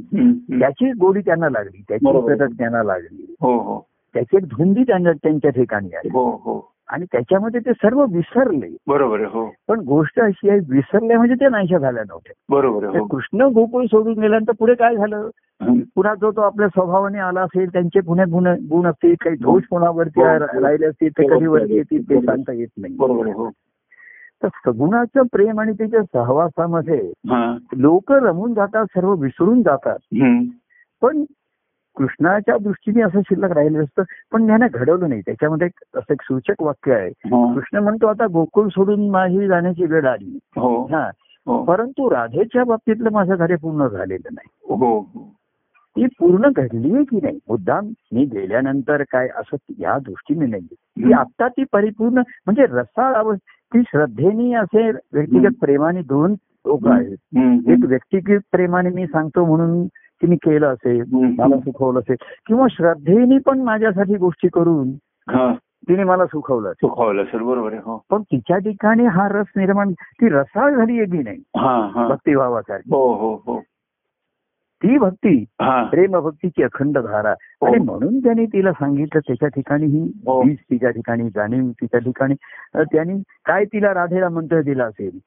B: त्याची गोडी त्यांना लागली त्याची. प्रगत त्यांना लागली.
A: हो हो.
B: त्याची एक धुंदी त्यांना त्यांच्या ठिकाणी आली.
A: हो
B: आणि त्याच्यामध्ये ते सर्व विसरले.
A: बरोबर हो.
B: पण गोष्ट अशी आहे विसरल्या म्हणजे ते नाहीशा झाल्या नव्हत्या.
A: बरोबर हो.
B: कृष्ण गोकुळ सोडून गेल्यानंतर पुढे काय झालं. पुन्हा जो तो आपल्या स्वभावाने आला असेल त्यांचे पुणे गुण गुण असतील काही दोष
A: हो.
B: राहिले असतील ते कधी वरती येतील ते सांगता येत नाही. तर सगुणाचं प्रेम आणि त्याच्या सहवासामध्ये
A: हा.
B: लोक रमून जातात सर्व विसरून जातात. पण कृष्णाच्या दृष्टीने असं शिल्लक राहिलं असतं पण त्यांना घडवलं नाही. त्याच्यामध्ये असं एक सूचक वाक्य आहे.
A: हा.
B: कृष्ण म्हणतो आता गोकुळ सोडून माझी जाण्याची वेळ आली.
A: हो.
B: हा.
A: हो.
B: परंतु राधेच्या बाबतीतलं माझं कार्य पूर्ण झालेलं नाही. ती पूर्ण घडलीये की नाही? मुद्दाम मी गेल्यानंतर काय? असं या दृष्टीने नाही. ती आता ती परिपूर्ण म्हणजे रसाळ अवस्थ ती श्रद्धेने असे व्यक्तिगत प्रेमाने दोन लोक आहेत. एक व्यक्तिगत प्रेमाने मी सांगतो म्हणून तिने केलं असेल. मला सुखवलं असेल. किंवा श्रद्धेने पण माझ्यासाठी गोष्टी करून
A: हा.
B: तिने मला सुखवलं
A: सुखावलं सर बरोबर आहे. हो.
B: पण तिच्या ठिकाणी हा रस निर्माण ती रसाळ झाली आहे की नाही?
A: हा हा.
B: भक्तिभावासारखी.
A: हो हो हो.
B: ती भक्ती प्रेम भक्तीची अखंड धारा.
A: हो.
B: आणि म्हणून त्यांनी तिला सांगितलं त्याच्या ठिकाणी ही
A: हो.
B: तिच्या ठिकाणी जाणीव तिच्या ठिकाणी त्यांनी काय तिला राधेला मंत्र दिला असेल?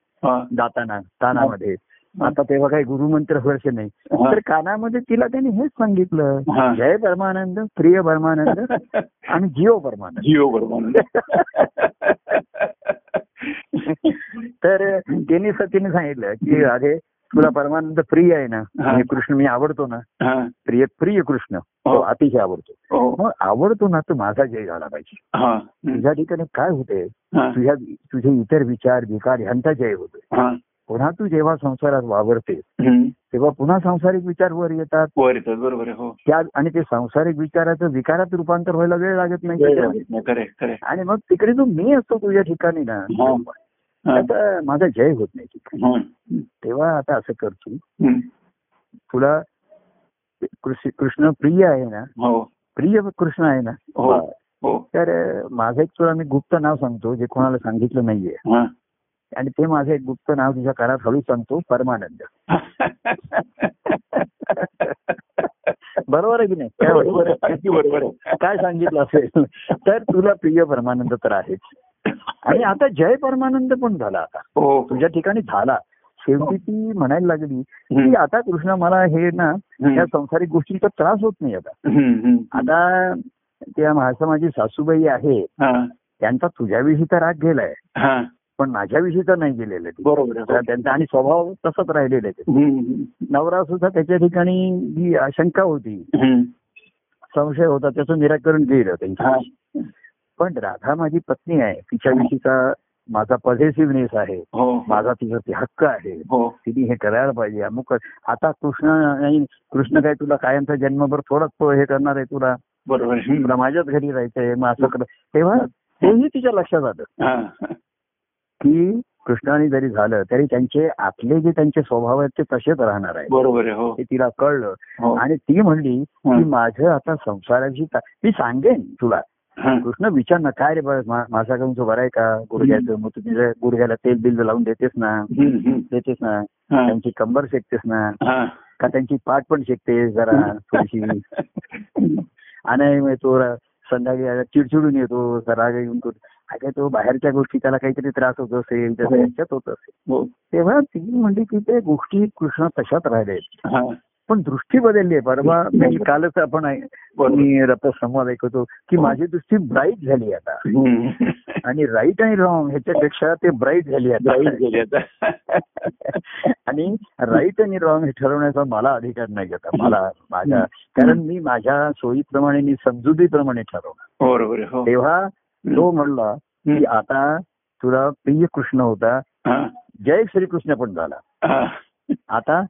B: दाताना कानामध्ये आता तेव्हा काही गुरुमंत्र वर्ष नाही. तर कानामध्ये तिला त्यांनी हेच सांगितलं. जय परमानंद प्रिय परमानंद आणि जीव परमानंद.
A: जिओ बरोबर (laughs)
B: तर त्यांनी सतीने सांगितलं की राधे तुला परमानंद प्रिय आहे ना
A: हा.
B: म्हणजे कृष्ण मी आवडतो ना प्रिय प्रिय कृष्ण
A: हो.
B: तो अतिशय आवडतो.
A: हो.
B: मग आवडतो ना तर माझा जय झाला पाहिजे. तुझ्या ठिकाणी काय होते तुझ्या तुझे इतर विचार विकार ह्यांचा जय होतो
A: हा.
B: पुन्हा तू जेव्हा संसारात वावरते. तेव्हा पुन्हा सांसारिक विचार वर येतात.
A: वर येतात बरोबर हो.
B: त्या आणि ते सांसारिक विचाराचं विकारात रूपांतर व्हायला वेळ लागत नाही आणि मग तिकडे जो मी असतो तुझ्या ठिकाणी ना. आता माझा जय होत नाही
A: हम्म.
B: तेव्हा आता असं करतो. तुला कृष्ण कृष्ण प्रिय आहे ना?
A: हो.
B: प्रिय कृष्ण आहे ना?
A: हो. हो.
B: तर माझं एक तुला मी गुप्त नाव सांगतो जे कोणाला सांगितलं नाहीये.
A: हा.
B: आणि ते माझं एक गुप्त नाव तुझ्या कानात हळू सांगतो परमानंद. बरोबर आहे की नाही? काय
A: बरोबर.
B: काय सांगितलं असेल? तर तुला प्रिय परमानंद तर आहेच. आणि आता जय परमानंद पण झाला आता
A: हो
B: तुझ्या ठिकाणी झाला शेवटी ती म्हणायला लागली की. आता कृष्ण मला हे ना त्या संसारिक गोष्टींचा त्रास होत नाही आता. आता त्या माझा माझी सासूबाई आहे
A: हा.
B: त्यांचा तुझ्याविषयीचा राग गेलाय
A: हा.
B: पण माझ्याविषयी तर नाही गेलेलं.
A: बरोबर आहे.
B: तर त्यांचा आणि स्वभाव तसाच राहिलेला आहे. नवरा सुद्धा त्याच्या ठिकाणी जी आशंका होती. संशय होता त्याचं निराकरण केलं
A: हा.
B: त्यांच्या पण राधा माझी पत्नी आहे. तिच्याविषयीचा माझा पॉझिटिव्हनेस आहे.
A: हो.
B: माझा तिचा ते हक्क आहे.
A: हो.
B: तिने हे करायला पाहिजे. अमुक आता कृष्ण नाही कृष्ण काय तुला कायमचा जन्मभर थोडाच तो हे करणार आहे तुला?
A: बरोबर
B: माझ्याच घरी राहायचंय. मग असं कर तेव्हा तेही तिच्या लक्षात आलं.
A: हा.
B: की कृष्णाने जरी झालं तरी त्यांचे आतले जे त्यांचे स्वभाव आहेत ते तसेच राहणार आहे
A: बरोबर हो.
B: हे तिला कळलं.
A: हो.
B: आणि ती म्हणली की
A: हं.
B: माझं आता संसाराची मी सांगेन तुला.
A: हा.
B: कृष्ण विचार ना काय रे बस माझा काऊन बरं आहे का गुडघ्याचं मग तू तुझ्या गुडघ्याला तेल बिल लावून देतेस ना. देतेस ना. त्यांची कंबर शेकतेस ना. का त्यांची पाठ पण शेकतेस जरा (laughs) थोडीशी आणि मग तो संध्याकाळी चिडचिडून येतो राग येऊन तो काय तो बाहेरच्या गोष्टी त्याला काहीतरी त्रास होत असेल त्याचा
A: हो.
B: याच्यात होत असेल
A: हो.
B: तेव्हा ती म्हणली की ते गोष्टी कृष्ण तशाच राहिल्या. पण दृष्टी बदलली आहे. परवा मी कालच आपण मी संवाद ऐकतो की माझी दृष्टी ब्राईट झाली आता. आणि राईट आणि रॉंग ह्याच्यापेक्षा ते ब्राईट झाली आता. (laughs) आणि राईट आणि रॉंग हे ठरवण्याचा मला अधिकार नाही आता. मला माझ्या कारण मी माझ्या सोयीप्रमाणे मी समजुतीप्रमाणे ठरवणार.
A: बरोबर हो.
B: तेव्हा तो म्हणला की. आता तुला प्रिय कृष्ण होता.
A: हा.
B: जय श्रीकृष्ण पण झाला.
A: हा.
B: आता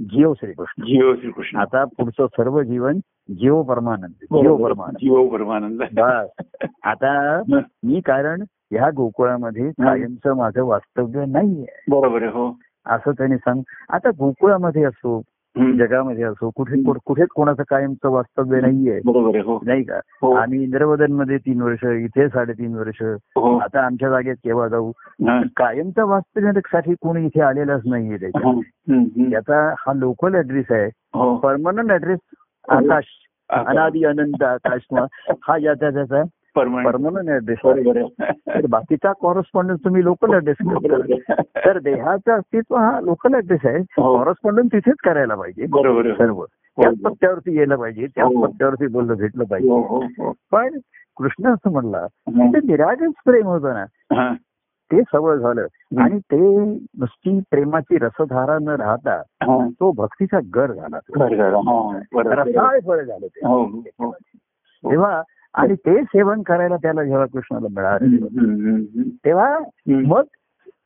B: जीव श्रीकृष्ण
A: जीव श्रीकृष्ण
B: आता पुढचं सर्व जीवन जीव परमानंद जीव. परमानंद
A: जीव परमानंद
B: बस. आता मी कारण ह्या गोकुळामध्ये कायमचं माझं वास्तव्य नाहीये.
A: बरोबर आहे हो.
B: असं त्यांनी सांग आता गोकुळामध्ये असो. जगामध्ये असो कुठे कुठेच कोणाचं कायमचं वास्तव्य नाहीये.
A: हो.
B: नाही का?
A: हो.
B: आम्ही इंद्रवदनमध्ये तीन वर्ष इथे साडेतीन वर्ष.
A: हो.
B: आता आमच्या जागेत केव्हा जाऊ. कायमच्या वास्तव्यासाठी कोणी इथे आलेलाच नाहीये त्याच्यात.
A: हम्म. हम्म.
B: त्याचा हा लोकल ऍड्रेस आहे. परमनंट ऍड्रेस आकाश अनादि अनंत आकाश हा ज्याचा त्याचा
A: परमानंट
B: ऍड्रेस तर बाकीचा कॉरेस्पॉन्डन्स तुम्ही लोकल ऍड्रेस. तर देहाचं अस्तित्व हा लोकल ऍड्रेस आहे
A: हो.
B: कॉरेस्पॉन्डन्स तिथेच करायला पाहिजे
A: बरोबर.
B: सर्व त्याच पत्त्यावरती गेलं पाहिजे त्याच
A: हो.
B: पत्त्यावरती बोललं भेटलं
A: हो
B: पाहिजे
A: हो हो
B: पण कृष्ण असं म्हणला
A: हा.
B: ते निरागस प्रेम होतं ना
A: हा.
B: ते सवय झालं आणि ते नुसती प्रेमाची रसधारा न राहता
A: हा.
B: तो भक्तीचा गर झाला.
A: हा.
B: रसाळ फळ झालं ते
A: हो हो
B: तेव्हा आणि ते सेवन करायला त्याला जेव्हा कृष्णाला मिळालं. तेव्हा. मग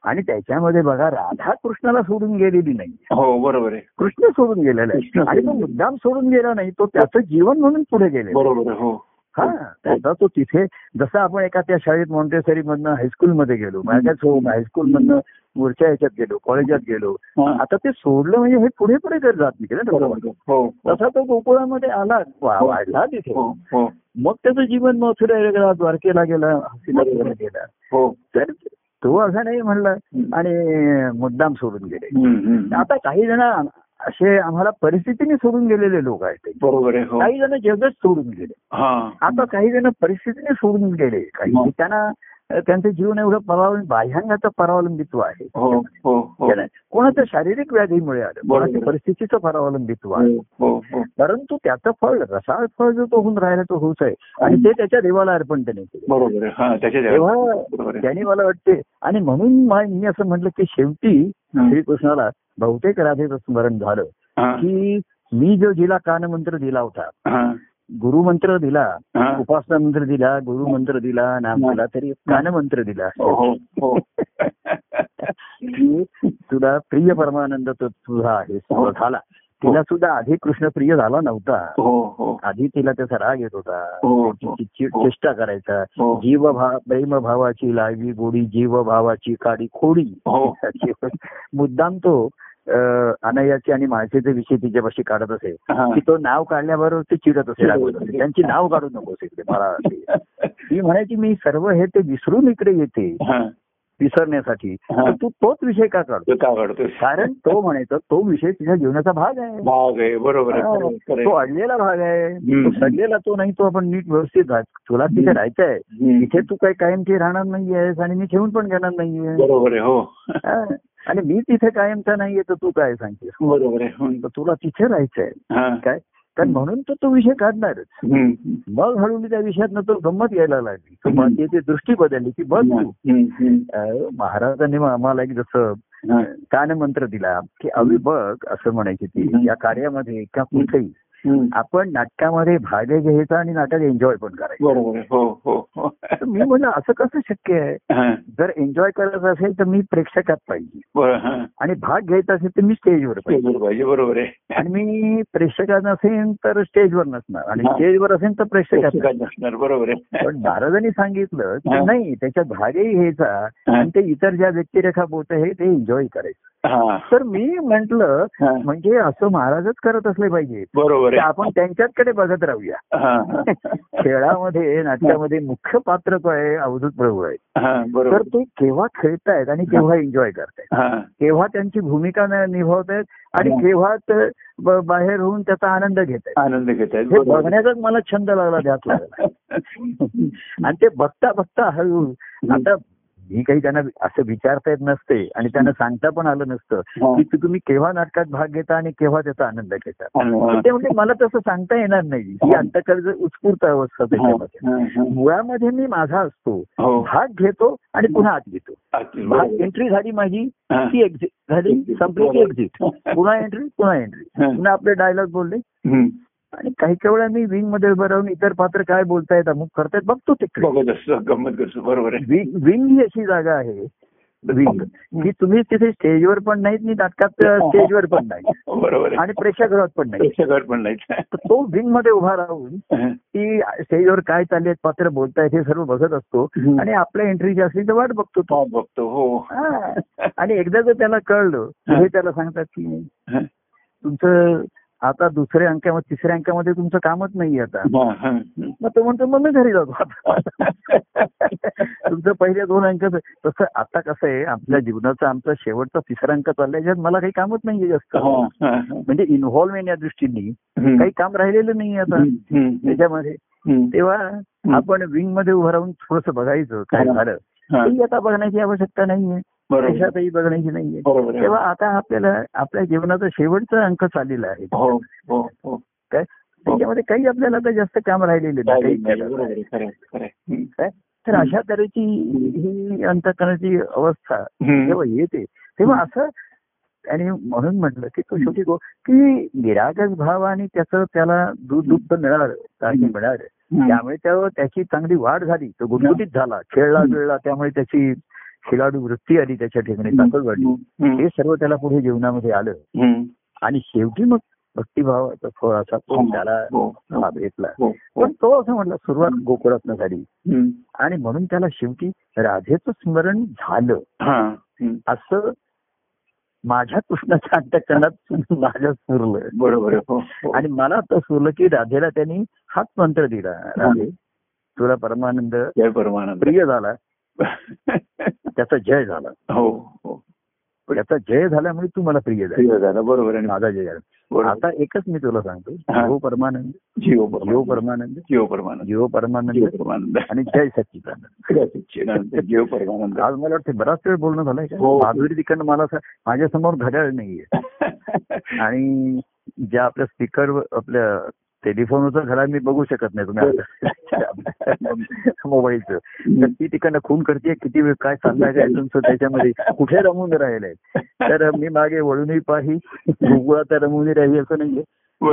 B: आणि त्याच्यामध्ये बघा राधा कृष्णाला सोडून गेलेली नाही
A: हो बरोबर आहे
B: कृष्ण सोडून गेलेला आहे आणि तो मुद्दाम सोडून गेला नाही तो त्याचं जीवन म्हणून पुढे गेलेला
A: बरोबर. हो
B: हा त्याचा तो तिथे जसं आपण एका त्या शाळेत मॉन्टेसरी मधनं हायस्कूलमध्ये गेलो माझ्याच हायस्कूल मधनं वरच्या ह्याच्यात गेलो कॉलेजात गेलो.
A: हा.
B: आता ते सोडलं म्हणजे हे पुढे पुढे करत जात नाही.
A: हो हो.
B: तसा तो गोकुळामध्ये आला वा- वाढला तिथे.
A: हो हो.
B: मग त्याचं जीवन मथुराला गेला द्वारकेला गेला हसीनाला गेला.
A: हो.
B: तर तो असं नाही म्हणला आणि मुद्दाम सोडून गेले. आता काही जण असे आम्हाला परिस्थितीने सोडून गेलेले लोक आहेत.
A: बरोबर हो.
B: काही जण जगच सोडून गेले.
A: हा.
B: आता काही जण परिस्थितीने सोडून गेले. काही. त्यांना त्यांचं जीवन एवढं परावलंबी बाह्यांगाचं परावलंबित्व आहे.
A: हो हो
B: कोणाचं शारीरिक व्याधीमुळे आलं कोणाच्या. परिस्थितीचं परावलंबित्व आहे परंतु त्याचं फळ रसाळ फळ जो तो होऊन राहिला तो होऊच आहे. आणि ते त्याच्या देवाला अर्पण त्याने केलं.
A: हा
B: तेव्हा त्यांनी मला वाटते आणि म्हणून मा- असं म्हटलं की शेवटी. श्रीकृष्णाला बहुतेक राधेचं स्मरण झालं
A: हा,
B: की मी जो जिला कानमंत्र दिला होता
A: हा,
B: गुरुमंत्र दिला
A: हा.
B: उपासना मंत्र दिला गुरुमंत्र दिला नाम
A: हं.
B: दिला तरी कानमंत्र दिला.
A: हो हो हो.
B: तुला प्रिय परमानंद तो तुझा आहे सर्व झाला. तिला सुद्धा आधी कृष्ण प्रिय झाला नव्हता.
A: हो हो.
B: आधी तिला त्याचा राग येत होता.
A: हो,
B: चेष्टा करायचा.
A: हो.
B: जीव भाव प्रेम भावाची लावी गोडी जीव भावाची काडी खोडी.
A: हो. (laughs)
B: मुद्दाम तो अनयाची आणि माळशेचे विषय तिच्यापाशी काढत असे
A: हा.
B: की तो नाव काढल्याबरोबर ते चिडत असे त्यांची नाव काढू नकोस इकडे मला ते. ती म्हणायची मी सर्व हे ते विसरून इकडे येते
A: हा.
B: विसरण्यासाठी
A: हा.
B: तू तोच विषय का काढतो
A: तो
B: कारण तो म्हणायचा तो विषय तुझ्या जीवनाचा भाग आहे
A: भाग आहे बरोबर आहे आहे, खरं
B: तो
A: आहे.
B: अडलेला भाग आहे. तो सडलेला तो नाही तो आपण नीट व्यवस्थित तुला तिथे राहायचंय
A: हम्म.
B: इथे तू काही कायमची राहणार नाहीयेस आणि मी ठेवून पण घेणार नाहीये
A: बरोबर आहे हो
B: हा. आणि मी तिथे कायमचा नाहीये तर तू काय सांगतेस
A: बरोबर आहे.
B: तर तुला तिथे राहायचंय. काय कारण म्हणून तो तो विषय काढणारच. मग हळूहळू त्या विषयात तो गंमत यायला लागली तर त्याची दृष्टी बदलली की बघ तू महाराजांनी आम्हाला एक जसं. कानमंत्र दिला की अविबग असं म्हणायची ती या कार्यामध्ये का कुठेही. आपण नाटकामध्ये भाग घ्यायचा आणि नाटक एन्जॉय पण करायचं.
A: हो हो.
B: मी म्हणलं असं कसं शक्य आहे. जर एन्जॉय करायचं असेल तर मी प्रेक्षकात पाहिजे. आणि भाग घ्यायचा असेल तर मी स्टेजवर पाहिजे.
A: बरोबर पाहिजे बरोबर आहे.
B: आणि मी प्रेक्षकात नसेन तर स्टेजवर नसणार. आणि. स्टेजवर असेल तर प्रेक्षकात नसणार.
A: बरोबर आहे.
B: पण महाराजांनी सांगितलं की. नाही त्याच्यात भागही घ्यायचा आणि ते इतर ज्या व्यक्तिरेखा बोट आहे ते एन्जॉय करायचं.
A: हा.
B: तर मी म्हंटल. म्हणजे असं महाराजच करत असले पाहिजे.
A: बरोबर आहे.
B: आपण त्यांच्याचकडे बघत राहूया. खेळामध्ये नाट्यामध्ये मुख्य पात्र तो आहे? अवधूत प्रभू आहे तर
A: बरोबर.
B: ते केव्हा खेळतायत आणि केव्हा एन्जॉय करतायत? केव्हा त्यांची भूमिका निभावतायत आणि. केव्हा बाहेर होऊन त्याचा आनंद घेत
A: आनंद घेत
B: हे
A: बरोबर.
B: बघण्याचाच मला छंद लागला ध्यास लागला (laughs) आणि ते बघता बघता हळू आता मी काही त्यांना असं विचारता येत नसते आणि त्यांना सांगता पण आलं नसतं
A: हा.
B: की तु- तुम्ही केव्हा नाटकात भाग घेता आणि केव्हा त्याचा आनंद घेता
A: हा.
B: ते म्हणजे मला तसं सांगता येणार नाही ही
A: हा.
B: अंतकर्ज उत्स्फूर्त अवस्था त्याच्यामध्ये
A: हा, हा.
B: मुळामध्ये मी माझा असतो
A: हो
B: भाग घेतो आणि पुन्हा आत घेतो भाग. एंट्री झाली माझी
A: हा.
B: ती एक्झिट झाली संपली की एक्झिट पुन्हा एंट्री पुन्हा एंट्री
A: हा.
B: पुन्हा आपले डायलॉग बोलले. आणि काही काही वेळा मी विंगमध्ये उभं राहून इतर पात्र काय बोलतायत अमुक करतायत बघतो तिकडे
A: बरोबर आहे.
B: विंग ही अशी जागा आहे. विंग की तुम्ही तिथे स्टेजवर पण नाहीत आणि नाटकात स्टेजवर पण नाही
A: बरोबर
B: आणि प्रेक्षागृहात पण नाही
A: प्रेक्षकावर पण
B: तर तो विंगमध्ये उभा राहून
A: हं.
B: की स्टेजवर काय चालले पात्र बोलतायत हे सर्व बघत असतो. आणि आपल्या एंट्रीची असली तर वाट बघतो तो.
A: तो बघतो हो.
B: हा. आणि एकदा जर त्याला कळलं हे. त्याला सांगतात की
A: हं.
B: तुमचं आता दुसऱ्या अंकामध्ये तिसऱ्या अंकामध्ये तुमचं कामच नाही आता. मग तो म्हणतो मग मी घरी जातो आता (laughs) तुमचं पहिले दोन अंक तसं आता कसं आहे आपल्या जीवनाचा आमचा शेवटचा तिसरा अंक चाललाय ज्यात मला काही कामच नाहीये जास्त. म्हणजे इन्व्हॉल्व या दृष्टीने. काही काम राहिलेलं नाही आता त्याच्यामध्ये. तेव्हा आपण विंगमध्ये उभं राहून थोडस बघायचं काय. झालं आता बघण्याची आवश्यकता नाहीये देशातही बघण्याची नाहीये. तेव्हा आता आपल्याला आपल्या जीवनाचा शेवटचा अंक चाललेला आहे.
A: हो हो हो.
B: काय? त्याच्यामध्ये काही आपल्याला आता जास्त काम राहिलेले नाही. काय? तर अशा तऱ्हेची ही अंतकरणाची अवस्था. जेव्हा येते तेव्हा असं आणि म्हणून म्हटलं की तो शेवटी गो की निरागस भाव आणि त्याचं त्याला दूध दुग्ध मिळालं काही. मिळालं. त्यामुळे त्या त्याची चांगली वाढ झाली. तो गुटगुटीत झाला. खेळला. खेळला त्यामुळे त्याची खेळाडू वृत्ती आली त्याच्या ठिकाणी ताकद वाढली
A: हं.
B: हे सर्व त्याला पुढे जीवनामध्ये आलं.
A: हं.
B: आणि शेवटी मग भक्तिभावाचा फळ असा तो त्याला
A: हो, हो,
B: हा भेटला.
A: हो, हो.
B: पण तो असं म्हटलं सुरुवात गोकुळातनं झाली.
A: हं.
B: आणि म्हणून त्याला शेवटी राधेचं स्मरण झालं.
A: हा. हं.
B: असं माझ्या कृष्णाच्या अंतकरणात माझ्या सुरलं.
A: बरोबर. हो, हो.
B: आणि मला आता सुरलं की राधेला त्यांनी हाच मंत्र दिला. राधे तुला परमानंद. प्रिय झाला. (laughs) त्याचा जय झाला.
A: हो हो.
B: त्याचा जय झाल्यामुळे तू मला प्रिय झाला.
A: बरोबर आहे
B: माझा जय झाला. आता एकच मी तुला सांगतो
A: हा.
B: जीव परमानंद.
A: जीव
B: जीव
A: परमानंद. जीव परमानंद.
B: जीव परमानंद.
A: जीव परमानंद.
B: आणि जय सच्चिदानंद.
A: जीव परमानंद.
B: आज मला वाटतं बराच वेळ बोलणं झालंय का?
A: हो.
B: माधुरी तिकडनं मला असं- माझ्यासमोर घड्याळ नाहीये. (laughs) आणि ज्या आपल्या स्पीकर आपल्या टेलिफोनचं घड्याळ मी बघू शकत नाही तुम्ही (laughs) मोबाईलचं. तर ती तिकडनं खून करते किती वेळ काय चाललाय काय तुमचं त्याच्यामध्ये? कुठे रमून राहिलंय? तर मी मागे वळूनही पाही गुगुळात रमून राही असं नाहीये.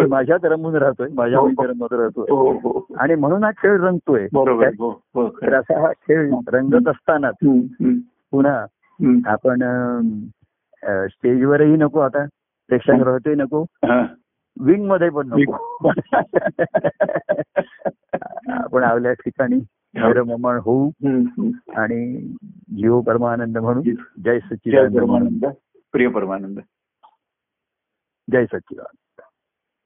B: माझ्यात रमून राहतोय माझ्या रमत राहतोय.
A: हो हो.
B: आणि म्हणून हा खेळ रंगतोय.
A: बरोबर हो हो
B: तर असा हा खेळ रंगत असताना
A: हं, हं,
B: पुन्हा
A: हं.
B: आपण स्टेजवरही नको आता. प्रेक्षागृहातही नको.
A: हा.
B: विंगमध्ये पण नको. आपण आपल्या ठिकाणी ममण होऊ. आणि जीव परमानंद म्हणून जय सच्चिदानंद
A: प्रिय परमानंद.
B: जय सच्चिदानंद.